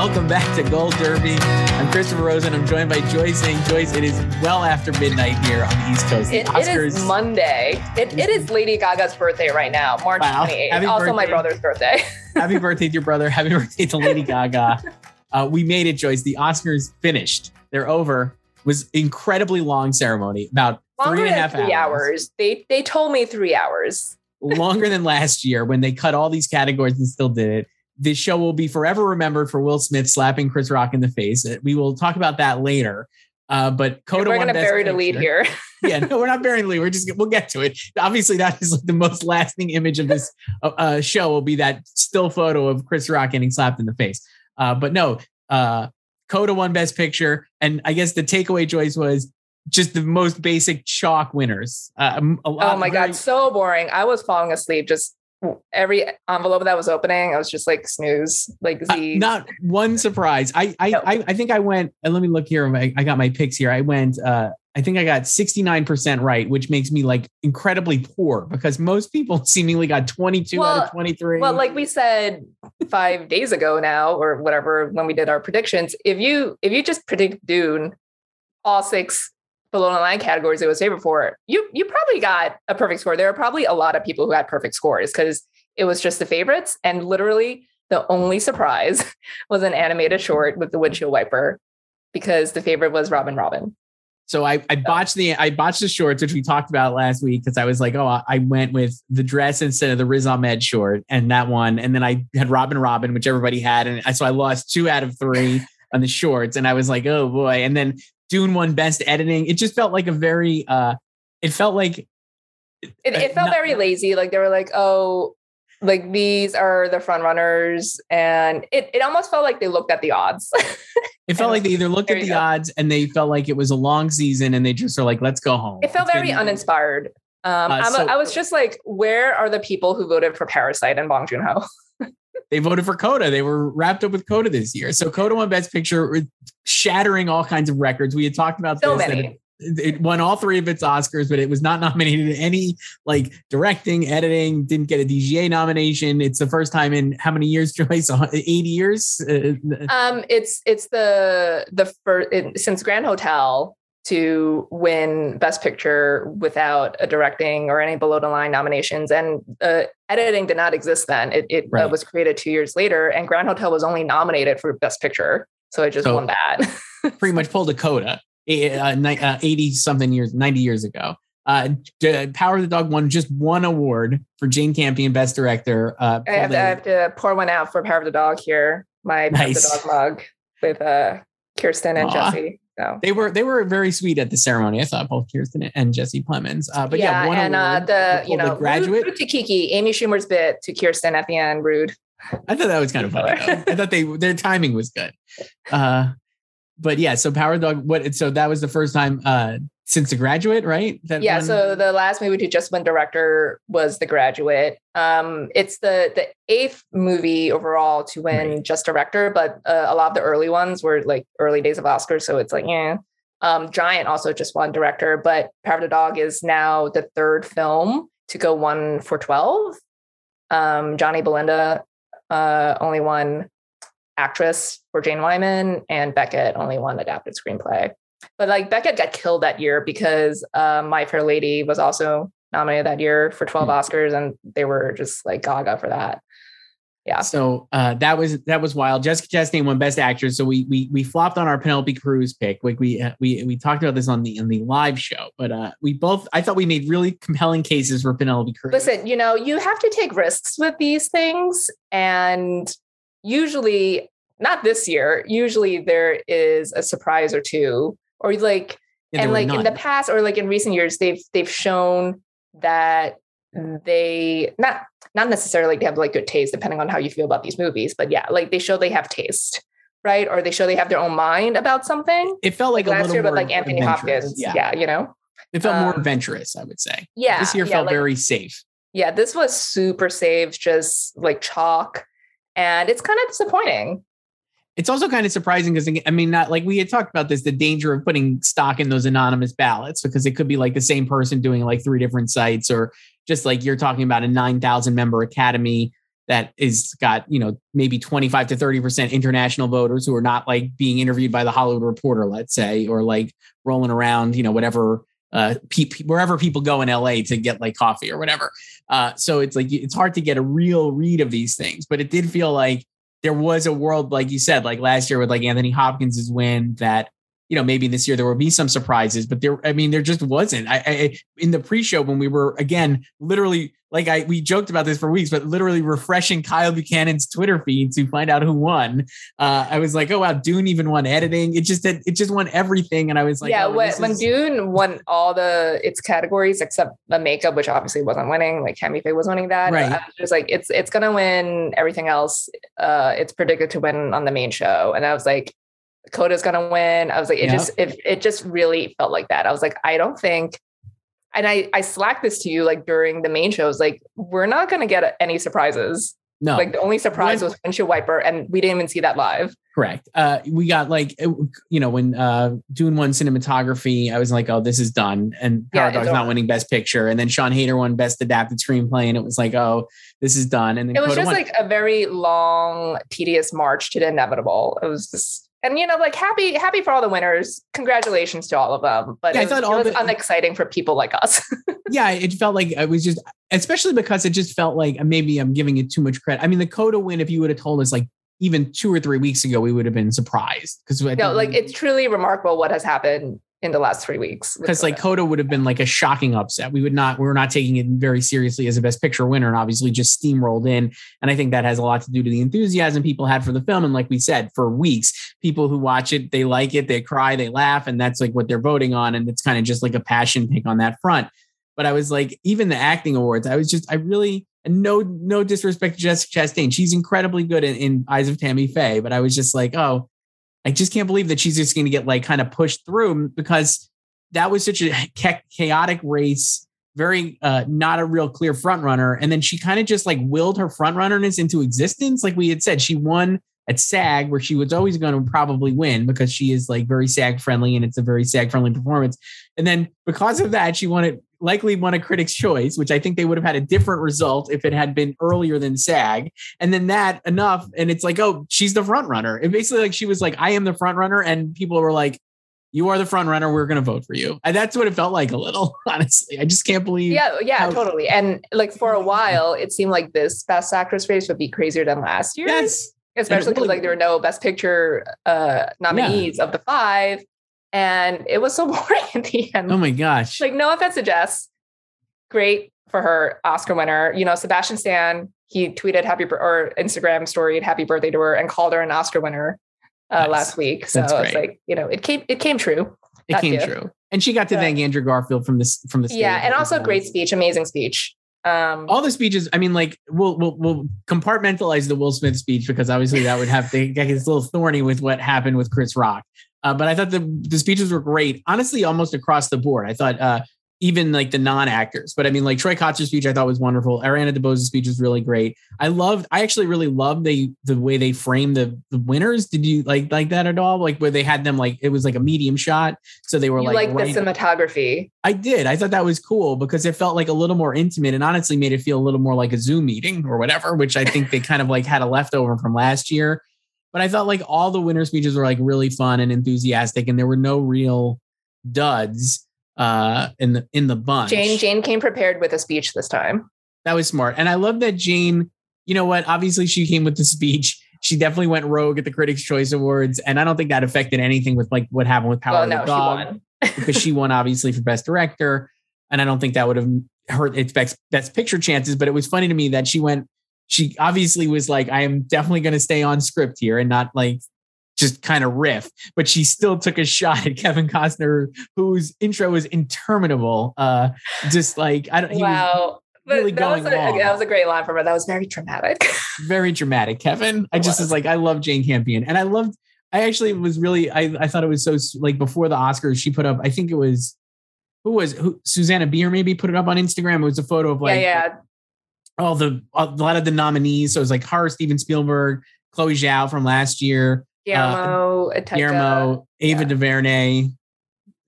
Welcome back to Gold Derby. I'm Christopher Rosen. I'm joined by Joyce Eng, Joyce, it is well after midnight here on the East Coast. It, it is Monday. It, it is Lady Gaga's birthday right now, March Wow. 28th. Happy also my brother's birthday. Happy birthday to your brother. Happy birthday to Lady Gaga. Uh, we made it, Joyce. The Oscars finished. They're over. It was incredibly long ceremony, about Longer three and a half three hours. hours. They they told me three hours. longer than last year when they cut all these categories and still did it. This show will be forever remembered for Will Smith slapping Chris Rock in the face. Uh, We will talk about that later. Uh, but Coda We're gonna Best bury the lead here. yeah, no, we're not burying the lead. We're just we'll get to it. Obviously, that is like the most lasting image of this uh, uh, show will be that still photo of Chris Rock getting slapped in the face. Uh, but no, uh, Coda won Best Picture, and I guess the takeaway Joyce was just the most basic chalk winners. Oh my very- god, so boring. I was falling asleep just every envelope that was opening. I was just like snooze, like Uh, Z. not one surprise. I I, No. I I think I went. And let me look here. I, I got my picks here. I went. uh I think I got 69% right, which makes me like incredibly poor because most people seemingly got 22 out of 23. Well, like we said five days ago now, or whatever, when we did our predictions, if you if you just predict Dune, all six below the line categories it was favored for, you you probably got a perfect score. There are probably a lot of people who had perfect scores because it was just the favorites, and literally the only surprise was an animated short with the windshield wiper because the favorite was Robin Robin. So I, I botched the I botched the shorts, which we talked about last week, because I was like, oh, I went with the dress instead of the Riz Ahmed short, and that one, and then I had Robin Robin, which everybody had, and I, so I lost two out of three on the shorts, and I was like, oh boy, and then Dune won best editing. It just felt like a very, uh it felt like It, it felt Not- very lazy. Like they were like, oh, like these are the front runners, and it it almost felt like they looked at the odds. it felt like they either looked at the go. odds and they felt like it was a long season, and they just are like, let's go home. it felt It's very uninspired. Um, Uh, I'm so- I was just like, where are the people who voted for Parasite and Bong Joon Ho? they voted for Coda. They were wrapped up with Coda this year. So Coda won Best Picture, shattering all kinds of records. We had talked about So this. many. It, it won all three of its Oscars, but it was not nominated in any like directing, editing. Didn't get a DGA nomination. It's the first time in how many years, Joyce? Eighty years. Uh, Um, it's it's the the first since Grand Hotel to win Best Picture without a directing or any below the line nominations, and uh, editing did not exist then. It, it uh, was created two years later, and Grand Hotel was only nominated for Best Picture, so it just So- won that. pretty much pulled a Coda. Eighty something years, ninety years ago. Uh, Power of the Dog won just one award for Jane Campion Best Director. Uh, I, have to, I have to pour one out for Power of the Dog here. My Power of the Dog mug with uh, Kirsten and Aw. Jesse. So. They were they were very sweet at the ceremony. I thought both Kirsten and Jesse Plemons. Uh, but yeah, yeah, one and uh, the you know the graduate. rude, rude to Kiki, Amy Schumer's bit to Kirsten at the end, rude. I thought that was kind of funny. Though. I thought they their timing was good. Uh, but yeah, so Power Dog. What? So that was the first time uh, since the graduate, right? That yeah won- so the last movie to just win director was the graduate um it's the the eighth movie overall to win Right. just director but uh, a lot of the early ones were like early days of oscars so it's like yeah um giant also just won director but power of the dog is now the third film to go one for 12 um johnny belinda uh only won actress for jane wyman and beckett only won adapted screenplay but like Beckett got killed that year because uh, My Fair Lady was also nominated that year for 12 Hmm. Oscars, and they were just like gaga for that. Yeah. So uh, that was that was wild. Jessica Chastain won Best Actress. So we we we flopped on our Penelope Cruz pick. Like we uh, we we talked about this on the on the live show, but uh, we both I thought we made really compelling cases for Penelope Cruz. Listen, you know, you have to take risks with these things. And usually, not this year, usually there is a surprise or two, or like Yeah, and like in the past or like in recent years, they've they've shown that they not not necessarily like they have like good taste, depending on how you feel about these movies, but yeah, like they show they have taste, right? Or they show they have their own mind about something. it felt like, a last little year, more but like Anthony. Hopkins, Yeah. yeah. you know, it felt more Um, adventurous. I would say. yeah, this year yeah, felt like- very safe. yeah, this was super safe, just like chalk, and it's kind of disappointing. It's also kind of surprising because I mean, not like we had talked about this, the danger of putting stock in those anonymous ballots because it could be like the same person doing like three different sites, or just like you're talking about a nine thousand member academy that is got you know maybe 25 to 30 percent international voters who are not like being interviewed by the hollywood reporter let's say or like rolling around you know whatever uh pe- wherever people go in la to get like coffee or whatever. Uh so it's like it's hard to get a real read of these things but it did feel like there was a world like you said like last year with like anthony hopkins's win that you know maybe this year there will be some surprises but there i mean there just wasn't i, I in the pre-show when we were again literally like I we joked about this for weeks, but literally refreshing Kyle Buchanan's Twitter feed to find out who won. Uh, I was like, oh wow, Dune even won editing. It just did, it just won everything, and I was like, yeah, oh, when, this when is- Dune won all the its categories except the makeup, which obviously wasn't winning, like Tammy Faye was winning that. Right. I was just like, it's it's gonna win everything else. Uh, it's predicted to win on the main show, and I was like, Coda's gonna win. I was like, it Yeah. just it it just really felt like that. I was like, I don't think. And I, I slacked this to you like during the main shows. Like, we're not to get any surprises. no, Like, the only surprise When- was windshield wiper, and we didn't even see that live. correct. Uh, we got like you know when uh, Dune won cinematography, I was like, oh, this is done, and Yeah, Power Dog not winning Best Picture, and then Sian Heder won Best Adapted Screenplay, and it was like, oh, this is done, and then It was Coda just won. like a very long, tedious march to the inevitable. It was just, and you know, like happy, happy for all the winners. Congratulations to all of them. But Yeah, I it was, thought all it was the- unexciting for people like us. yeah, it felt like it was just, especially because it just felt like maybe I'm giving it too much credit. I mean, the Coda win, if you would have told us like even two or three weeks ago, we would have been surprised because no, like it's truly remarkable what has happened in the last three weeks. because like Coda. Would have been like a shocking upset. We would not, we were not taking it very seriously as a best picture winner and obviously just steamrolled in. And I think that has a lot to do to the enthusiasm people had for the film. And like we said, for weeks, people who watch it, they like it, they cry, they laugh, and that's like what they're voting on. And it's kind of just like a passion pick on that front. But I was like, even the acting awards, I was just, I really, and no, no disrespect to Jessica Chastain. She's incredibly good in, in Eyes of Tammy Faye, but I was just like, oh, I just can't believe that she's just going to get like kind of pushed through because that was such a chaotic race, very uh, not a real clear front runner. And then she kind of just like willed her front runnerness into existence. Like we had said, she won at SAG, where she was always going to probably win because she is like very SAG friendly and it's a very SAG friendly performance. And then because of that, she won it likely won a critic's choice, which I think they would have had a different result if it had been earlier than SAG. And then that enough, and it's like, oh, she's the front runner. It basically like she was like, I am the front runner, and people were like, you are the front runner. We're going to vote for you. And that's what it felt like a little, honestly. I just can't believe. yeah, yeah, how- totally. And like for a while, it seemed like this best actress race would be crazier than last year. Yes. especially because really- like there were no best picture uh nominees of the five and it was so boring at the end Oh my gosh. like no offense to jess great for her oscar winner you know sebastian stan he tweeted happy or instagram story happy birthday to her and called her an oscar winner uh, Nice. last week so That's it's great. like you know it came it came true it came gift. true. And she got to thank Andrew Garfield from this from the stage. yeah and also great speech amazing speech um all the speeches i mean like we'll, we'll we'll compartmentalize the will smith speech because obviously that would have to get a little thorny with what happened with chris rock uh, but i thought the the speeches were great honestly almost across the board. I thought uh even like the non-actors but i mean like troy kotsur's speech i thought was wonderful. Ariana debose's speech was really great. I loved i actually really loved the the way they framed the the winners. Did you like like that at all? Like where they had them like it was like a medium shot so they were you like like, the cinematography. I did. I thought that was cool because it felt like a little more intimate and honestly made it feel a little more like a Zoom meeting or whatever, which I think they kind of like had a leftover from last year. But I thought like all the winner speeches were like really fun and enthusiastic, and there were no real duds uh in the in the bunch. jane jane came prepared with a speech this time That was smart. And I love that Jane, you know what? Obviously, she came with the speech. She definitely went rogue at the Critics' Choice Awards. And I don't think that affected anything with like what happened with Power well of the no she Dog won because she won obviously for best director and i don't think that would have hurt its best, best picture chances but it was funny to me that she went she obviously was like i am definitely going to stay on script here and not like just kind of riff, but she still took a shot at Kevin Costner, whose intro was interminable. Uh, just like I don't. he was Wow. Really that, was going a, that was a great line from her. That was very dramatic. very dramatic, Kevin. I just was. was like, I love Jane Campion, and I loved. I actually was really. I I thought it was so like before the Oscars, she put up. I think it was. Who was who? Susanne Bier maybe put it up on Instagram. It was a photo of like yeah, yeah. All the a lot of the nominees. So it was like her, Steven Spielberg, Chloe Zhao from last year, Guillermo, uh, Guillermo, Ava yeah. DuVernay,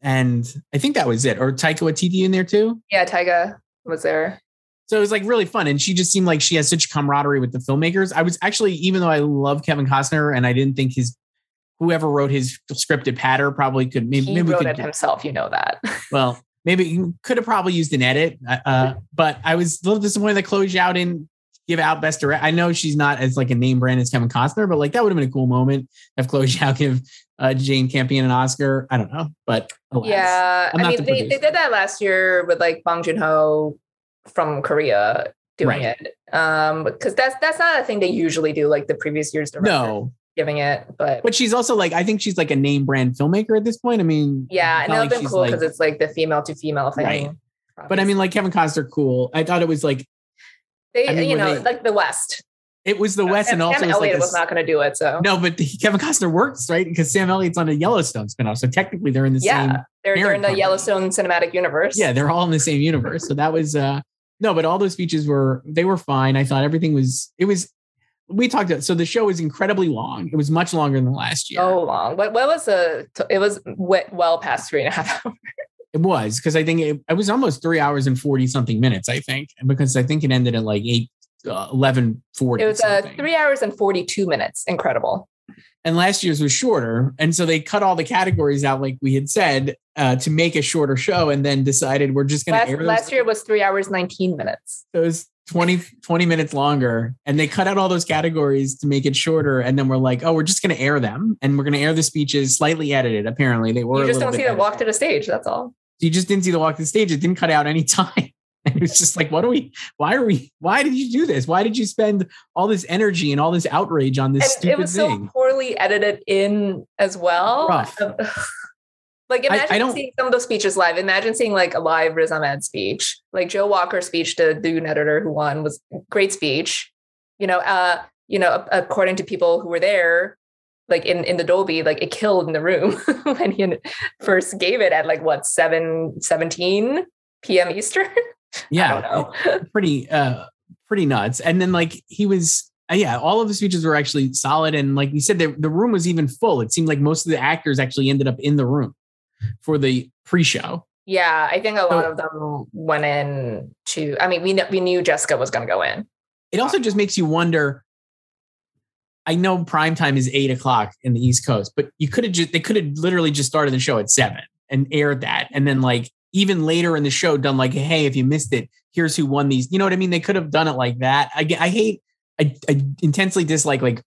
and I think that was it. Or Taika Waititi in there too. Yeah, Taika was there. So it was like really fun. And she just seemed like she has such camaraderie with the filmmakers. I was actually, even though I love Kevin Costner and I didn't think his whoever wrote his scripted patter probably could maybe, He maybe wrote could it himself. You know that. well, maybe you could have probably used an edit. uh, Uh, but I was a little disappointed that Chloe Zhao didn't give out best direct. I know she's not as like a name brand as Kevin Costner, but like that would have been a cool moment if Chloe Zhao give uh, Jane Campion an Oscar. I don't know, but alas. yeah, I mean the they, they did that last year with like Bong Joon Ho from Korea doing Right. it. Um, because that's that's not a thing they usually do. Like the previous year's director no, giving it, but. but she's also like I think she's like a name brand filmmaker at this point. I mean, yeah, and not that would like been cool like- because it's like the female to female thing. Right. But I mean, like Kevin Costner, cool. I thought it was like they, I mean, you know, they- like the West. it was the West, Sam, and also Sam like Elliott a was not going to do it. So No, but the, Kevin Costner works right because Sam Elliott's on a Yellowstone spinoff, so technically they're in the yeah, same. they're, they're in the. Yellowstone cinematic universe. Yeah, they're all in the same universe. So that was uh no, but all those speeches were they were fine. I thought everything was it was. We talked about so the show was incredibly long. It was much longer than last year. so long. What what was the? It was well past three and a half hours. It was because I think it, it was almost three hours and forty something minutes. I think because I think it ended at like eight. Uh, 11 40 It was uh, three hours and forty two minutes. Incredible. and last year's was shorter and so they cut all the categories out like we had said uh, to make a shorter show and then decided we're just going to Last, last year was three hours nineteen minutes. So it was 20, 20 minutes longer and they cut out all those categories to make it shorter and then we're like oh we're just going to air them and we're going to air the speeches slightly edited apparently. They were You just don't see them walk to the stage. That's all. you just didn't see the walk to the stage. It didn't cut out any time. And it was just like what are we why are we why did you do this? Why did you spend all this energy and all this outrage on this And stupid it was thing? so poorly edited in as well. Um, Like imagine I don't- seeing some of those speeches live. Imagine seeing like a live Riz Ahmed speech, like Joe Walker's speech to the Dune editor who won was great speech. You know, uh, you know, according to people who were there, like in in the Dolby, like it killed in the room when he first gave it at like what 7 17 p.m. Eastern. yeah I pretty uh pretty nuts and then like he was uh, yeah all of the speeches were actually solid and like we said the, the room was even full it seemed like most of the actors actually ended up in the room for the pre-show Yeah, I think a lot So- of them went in to. I mean, we kn- we knew Jessica was going to go in. it also just makes you wonder i know prime time is eight o'clock in the east coast but you could have just they could have literally just started the show at seven and aired that and then like even later in the show done like hey if you missed it here's who won these you know what i mean they could have done it like that i, I hate I, I intensely dislike like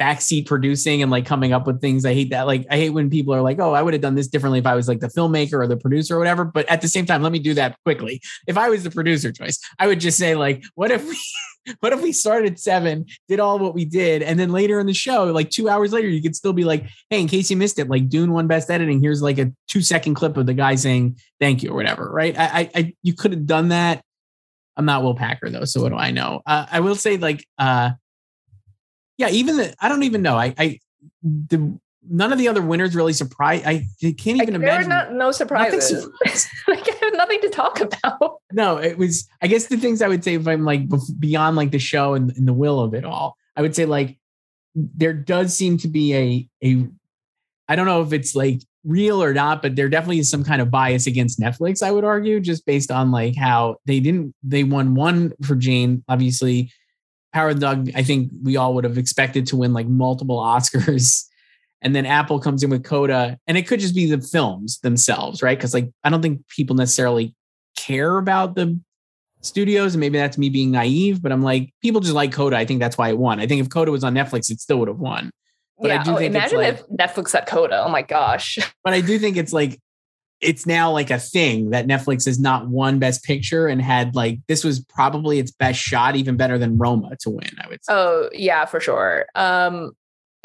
backseat producing and like coming up with things i hate that like i hate when people are like oh i would have done this differently if i was like the filmmaker or the producer or whatever but at the same time let me do that quickly if i was the producer Joyce i would just say like what if we what if we started seven, did all what we did, and then later in the show, like two hours later, you could still be like, hey, in case you missed it, like Dune won best editing. Here's like a two second clip of the guy saying thank you or whatever, right? I, I, I you could have done that. I'm not Will Packer though, so what do I know? Uh, I will say like, uh, yeah, even the I don't even know. I, I the none of the other winners really surprised. I can't Like, even were imagine. not, no surprises. like I have nothing to talk about. no, it was. I guess the things I would say if I'm like beyond like the show and, and the will of it all, I would say like there does seem to be a a. I don't know if it's like real or not, but there definitely is some kind of bias against Netflix. I would argue, just based on like how they didn't. They won one for Jane, obviously. Power of the Dog. I think we all would have expected to win like multiple Oscars. And then Apple comes in with Coda, and it could just be the films themselves, right? Because like I don't think people necessarily care about the studios, and maybe that's me being naive, but I'm like, people just like Coda. I think that's why it won. I think if Coda was on Netflix, it still would have won. But I yeah. do oh, think imagine like- if Netflix had Coda. Oh my gosh. But I do think it's like it's now like a thing that Netflix has not won Best Picture and had like this was probably its best shot, even better than Roma to win. I would say. Oh yeah, for sure. Um,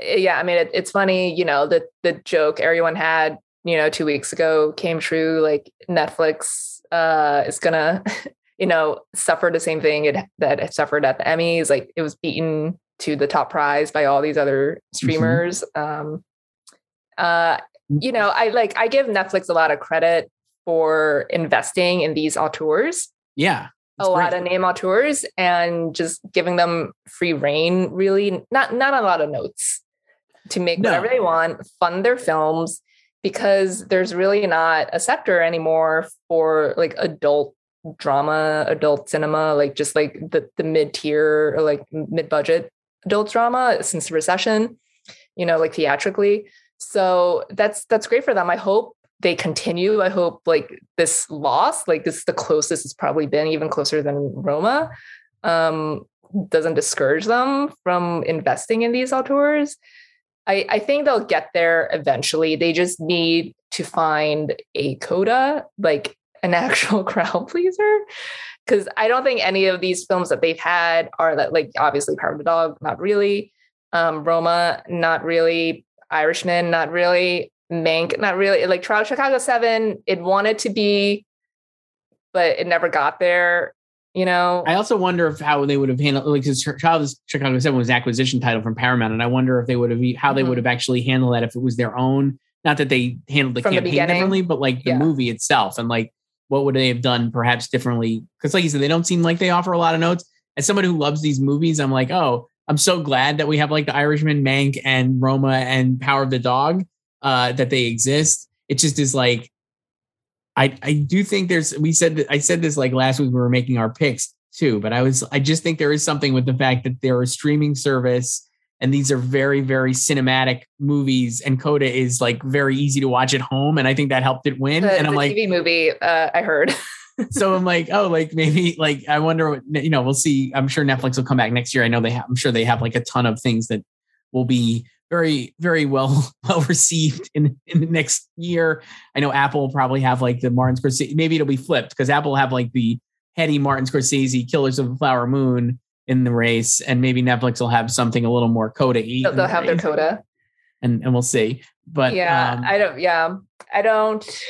yeah, I mean, it, it's funny, you know, the the joke everyone had, you know, two weeks ago came true. Like Netflix uh, is gonna, you know, suffer the same thing it, that it suffered at the Emmys. Like it was beaten to the top prize by all these other streamers. Mm-hmm. Um, uh, you know, I like I give Netflix a lot of credit for investing in these auteurs. Yeah. A lot of name auteurs and just giving them free reign, really not not a lot of notes to make no. whatever they want, fund their films, because there's really not a sector anymore for like adult drama, adult cinema, like just like the, the mid-tier or like mid-budget adult drama since the recession, you know, like theatrically. So that's that's great for them. I hope they continue. I hope like this loss, like this is the closest it's probably been, even closer than Roma, um, doesn't discourage them from investing in these auteurs. I, I think they'll get there eventually. They just need to find a coda, like an actual crowd pleaser. Because I don't think any of these films that they've had are that like obviously Power of the Dog, not really. Um, Roma, not really. Irishman, not really. Mank, not really. Like Trial of Chicago 7, it wanted to be, but it never got there. You know, I also wonder if how they would have handled like because Trial of Chicago 7 was acquisition title from Paramount. And I wonder if they would have how they mm-hmm. would have actually handled that if it was their own. Not that they handled the from campaign the differently, but like the yeah. movie itself and like what would they have done perhaps differently? Because like you said, they don't seem like they offer a lot of notes. As someone who loves these movies, I'm like, oh, I'm so glad that we have like the Irishman, Mank, and Roma and Power of the Dog uh, that they exist. It just is like, I I do think there's. We said that I said this like last week we were making our picks too, but I was I just think there is something with the fact that they're a streaming service and these are very very cinematic movies and coda is like very easy to watch at home and i think that helped it win the, and i'm like tv movie uh, i heard so i'm like oh like maybe like i wonder what you know we'll see i'm sure netflix will come back next year i know they have i'm sure they have like a ton of things that will be very very well well received in in the next year. I know Apple will probably have like the Martin Scorsese. Maybe it'll be flipped because Apple will have like the heady Martin Scorsese Killers of the Flower Moon in the race, and maybe Netflix will have something a little more coda. They'll, they'll the have their coda, and and we'll see. But yeah, um, I don't. Yeah, I don't.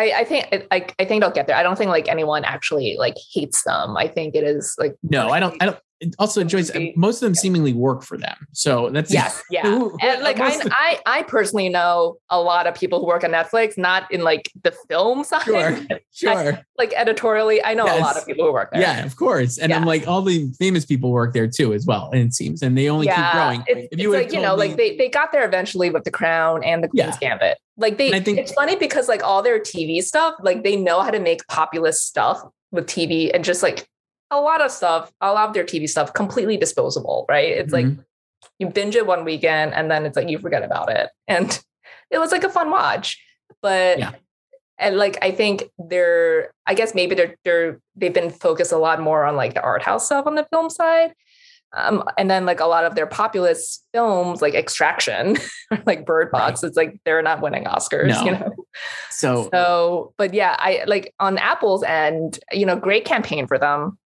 I, I think I, I think they'll get there. I don't think like anyone actually like hates them. I think it is like no, I don't. I don't also Joyce, most of them seemingly work for them. So that's yes, yeah. Who, and like I, I, I personally know a lot of people who work on Netflix, not in like the film side. Sure, sure. I, like editorially, I know yes. a lot of people who work there. Yeah, of course. And yeah. I'm like, all the famous people work there too, as well. And it seems, and they only yeah. keep growing. It's, if you it's like you know, me, like they they got there eventually with The Crown and The Queen's. Gambit. Like they, think, it's funny because like all their TV stuff, like they know how to make populist stuff with TV and just like a lot of stuff, a lot of their TV stuff, completely disposable, right? It's mm-hmm. like you binge it one weekend and then it's like you forget about it. And it was like a fun watch. But yeah. and like I think they're I guess maybe they're they're they've been focused a lot more on like the art house stuff on the film side. Um, and then like a lot of their populist films like extraction like bird box right. it's like they're not winning oscars no. you know so so but yeah i like on apple's end you know great campaign for them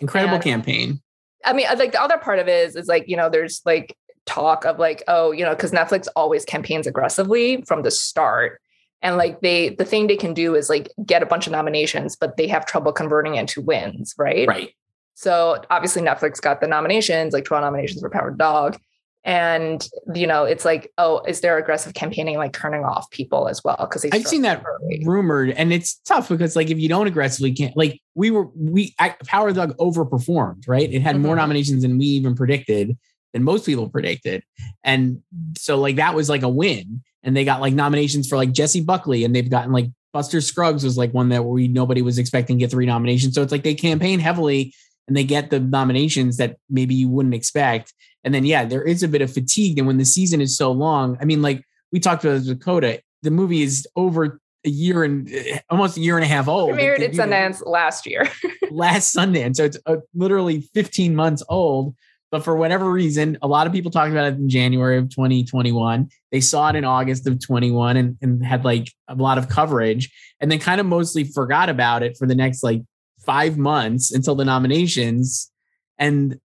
Incredible and, campaign. I mean, like the other part of it is, is like, you know, there's like talk of like, oh, you know, because Netflix always campaigns aggressively from the start. And like they, the thing they can do is like get a bunch of nominations, but they have trouble converting into wins, right? Right. So obviously Netflix got the nominations, like 12 nominations for Power Dog. And you know it's like oh is there aggressive campaigning like turning off people as well? Because i've seen that early. rumored and it's tough because like if you don't aggressively can't like we were we power dog overperformed right? It had mm-hmm. more nominations than we even predicted than most people predicted. And so like that was like a win. And they got like nominations for like Jessie buckley and they've gotten like buster scruggs was like one that we nobody was expecting to get three nominations. So it's like they campaign heavily and they get the nominations that maybe you wouldn't expect and then, yeah, there is a bit of fatigue. And when the season is so long, I mean, like we talked about the Coda, the movie is over a year and almost a year and a half old. Premiered at Sundance last year. last Sundance. So it's uh, literally 15 months old. But for whatever reason, a lot of people talked about it in January of 2021. They saw it in August of 21 and, and had like a lot of coverage and then kind of mostly forgot about it for the next like five months until the nominations. And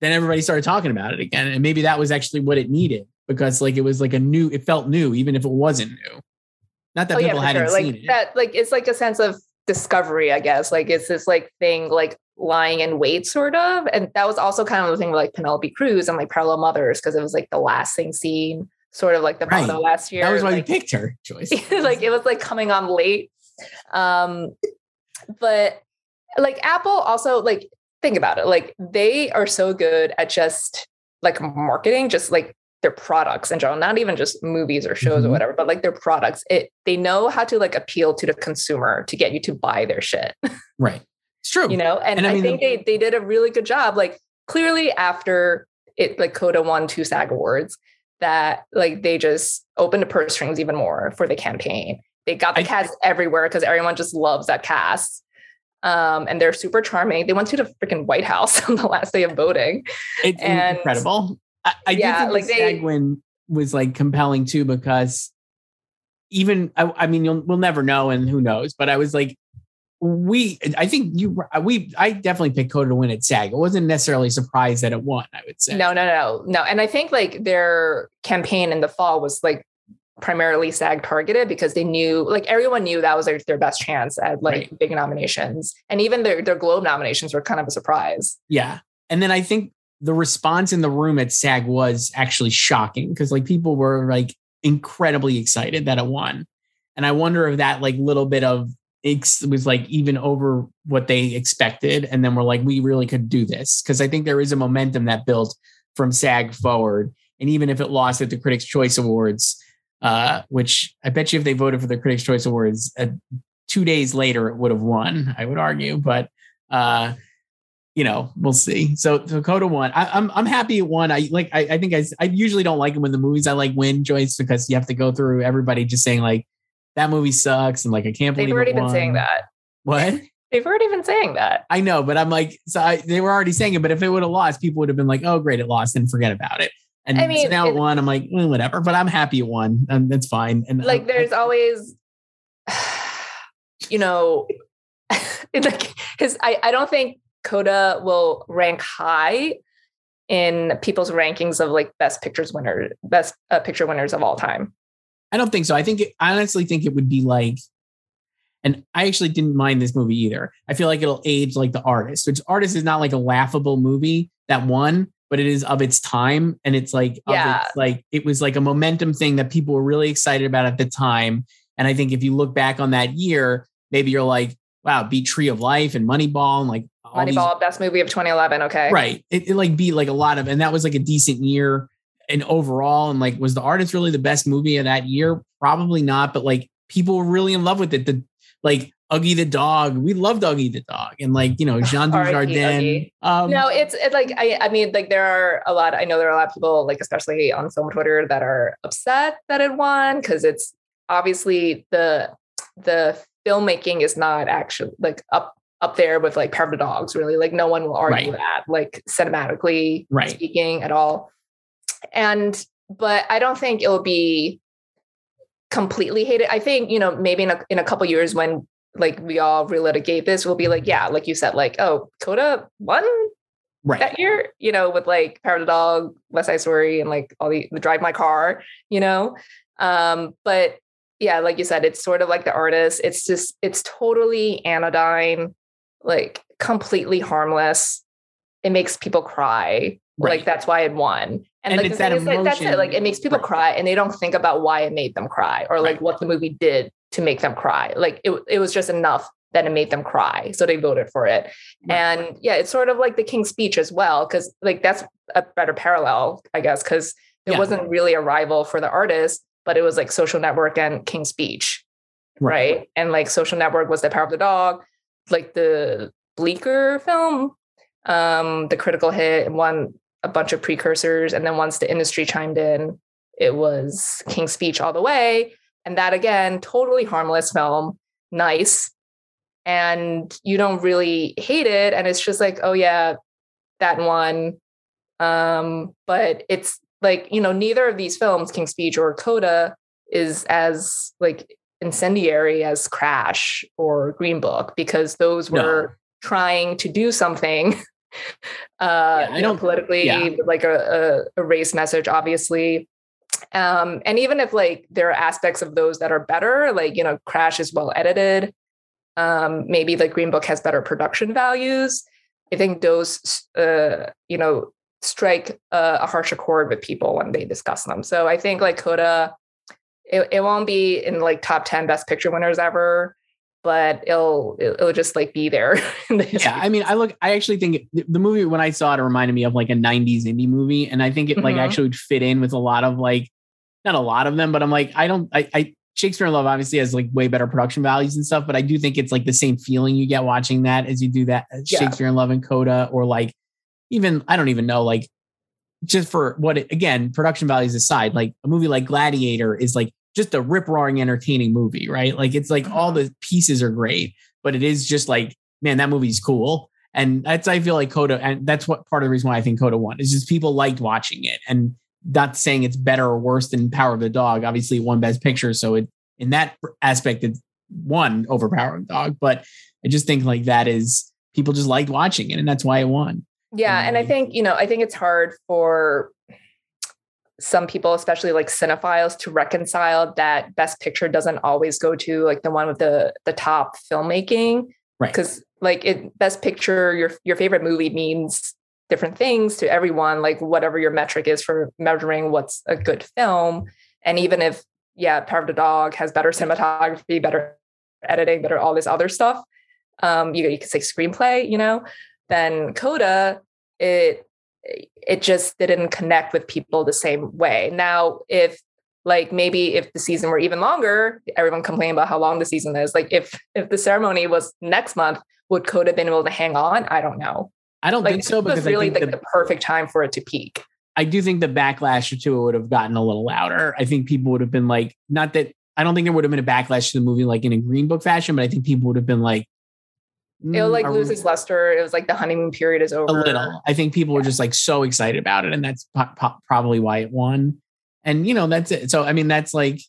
then everybody started talking about it again. And maybe that was actually what it needed. because like it was like a new. It felt new, even if it wasn't new. Not that oh people for hadn't sure. seen Like it. that, like it's like a sense of discovery, I guess. Like it's this like thing, like lying in wait, sort of. And that was also kind of the thing with like Penelope Cruz and like Parallel Mothers, because it was like the last thing seen, sort of like the Right. Last year. that was why like, we picked her, Joyce. like it was like coming on late. Um, but like Apple also like think about it, like they are so good at just like marketing, just like their products in general, not even just movies or shows Mhm. or whatever, but like their products. It they know how to like appeal to the consumer to get you to buy their shit, right. It's true. you know. And, And I I, mean, think they they did a really good job. Like clearly after it, like Coda won two SAG awards, that like they just opened the purse strings even more for the campaign. They got the I- cast everywhere because everyone just loves that cast. Um, and they're super charming. They went to the freaking White House on the last day of voting. it's and- incredible. I, I do Yeah, think like the they- was like compelling too because even I, I mean you'll, we'll never know and who knows, but I was like we I think you we I definitely picked Coda to win at SAG. I wasn't necessarily surprised that it won. I would say No, no, no, no. And I think like their campaign in the fall was like primarily SAG targeted because they knew like everyone knew that was like their best chance at like Right. big nominations. And even their their Globe nominations were kind of a surprise. Yeah. And then I think the response in the room at SAG was actually shocking because like people were like incredibly excited that it won. And I wonder if that like little bit of ex- was like even over what they expected. And then we're like, we really could do this. Cause I think there is a momentum that built from SAG forward. And even if it lost at the Critics' Choice Awards, uh, which I bet you if they voted for the Critics' Choice Awards, uh, two days later it would have won, I would argue. But uh, you know, we'll see. So, so Coda won. I, I'm I'm happy it won. I like. I, I think I I usually don't like it when the movies I like win, Joyce, because you have to go through everybody just saying like that movie sucks and like I can't believe They've already been saying that. What? They've already been saying that. I know, but I'm like, so I, they were already saying it. But if it would have lost, people would have been like, "Oh, great, it lost," and forget about it. And I so mean, now it, won. I'm like, "Eh, whatever. But I'm happy it won. and that's fine. And Like I- there's always you know it's like his I, I don't think Coda will rank high in people's rankings of like best pictures winner, best uh, picture winners of all time. I don't think so. I think it, I honestly think it would be like, and I actually didn't mind this movie either. I feel like it'll age like the artist, which artist is not like a laughable movie that won, but it is of its time, and it's like of Yeah. its, like it was like a momentum thing that people were really excited about at the time. And I think if you look back on that year, maybe you're like, wow, beat Tree of Life and Moneyball and like all these Moneyball, best movie of 2011. Okay. right it, it like beat like a lot of and that was like a decent year and overall and like was the artist really the best movie of that year probably not but like people were really in love with it the like Uggie the dog. We loved Uggie the dog and like you know Jean Dujardin um No, it's it's like I I mean like there are a lot I know there are a lot of people like especially on film Twitter that are upset that it won because it's obviously the the filmmaking is not actually like up up there with like Power of the Dogs really. Like no one will argue Right. that like cinematically Right. speaking at all. And but I don't think it'll be completely hated. I think you know maybe in a, in a couple years when like we all relitigate this we'll be like yeah like you said like oh Coda won right that year, you know, with like Power of the Dog, West Side Story, and like all the, the Drive My Car, you know. Um, but yeah, like you said, it's sort of like the artist. It's just it's totally anodyne, like completely harmless. It makes people cry. Right. Like that's why it won. And, And like it's that is, like, that's it. emotion. Like it makes people Right. cry, and they don't think about why it made them cry or like Right. what the movie did to make them cry. Like it, it was just enough that it made them cry, so they voted for it. Right. And yeah, it's sort of like the King's Speech as well, because like that's a better parallel, I guess, because there Yeah. wasn't really a rival for the artist, but it was like Social Network and King's Speech, right? And like Social Network was the Power of the Dog, like the bleaker film, um, the critical hit, and won a bunch of precursors. And then once the industry chimed in, it was King's Speech all the way. And that again, totally harmless film, nice. And you don't really hate it. And it's just like, oh yeah, that one. Um, but it's like, you know, neither of these films, King's Speech or Coda, is as like incendiary as Crash or Green Book, because those No. were trying to do something uh I you know, don't- politically yeah. like a, a, a race message obviously Um, and even if like there are aspects of those that are better, like you know, Crash is well edited. Um, maybe like Green Book has better production values. I think those, uh, you know, strike a, a harsher chord with people when they discuss them. So I think like Coda, it, it won't be in like top 10 best picture winners ever, but it'll, it'll just like be there. Yeah. I mean, I look. I actually think the- movie when I saw it, it reminded me of like a '90s indie movie, and I think it like Mhm. actually would fit in with a lot of like, not a lot of them, but I'm like, I don't. I, I Shakespeare in Love obviously has like way better production values and stuff, but I do think it's like the same feeling you get watching that as you do that Yeah. Shakespeare in Love and Coda, or like even I don't even know like just for what it, again production values aside, like a movie like Gladiator is like just a rip roaring entertaining movie, right? Like it's like all mm-hmm. the pieces are great, but it is just like man, that movie's cool. And that's I feel like Coda, and that's what part of the reason why I think Coda won is just people liked watching it, and not saying it's better or worse than Power of the Dog. Obviously, won Best Picture, so it in that aspect it won over Power of the Dog. But I just think like that is people just liked watching it, and that's why it won. Yeah, and I think you know, I think it's hard for some people, especially like cinephiles, to reconcile that Best Picture doesn't always go to like the one with the the top filmmaking, Right. Because like it, Best Picture, your your favorite movie means different things to everyone. Like whatever your metric is for measuring what's a good film, and even if yeah, Power of the Dog has better cinematography, better editing, better all this other stuff. Um, you you could say screenplay, you know then coda it it just didn't connect with people the same way. Now if like maybe if the season were even longer everyone complained about how long the season is. Like if if the ceremony was next month would coda been able to hang on? I don't know. I don't like think so because really the, the perfect time for it to peak. I do think the backlash to it would have gotten a little louder. I think people would have been like, not that I don't think there would have been a backlash to the movie like in a Green Book fashion, but I think people would have been like, it'll like "Mm, are lose luster it was like the honeymoon period is over. a little. I think people were just like so excited about it, and that's po- po- probably why it won. And you know, that's it. So I mean, that's like,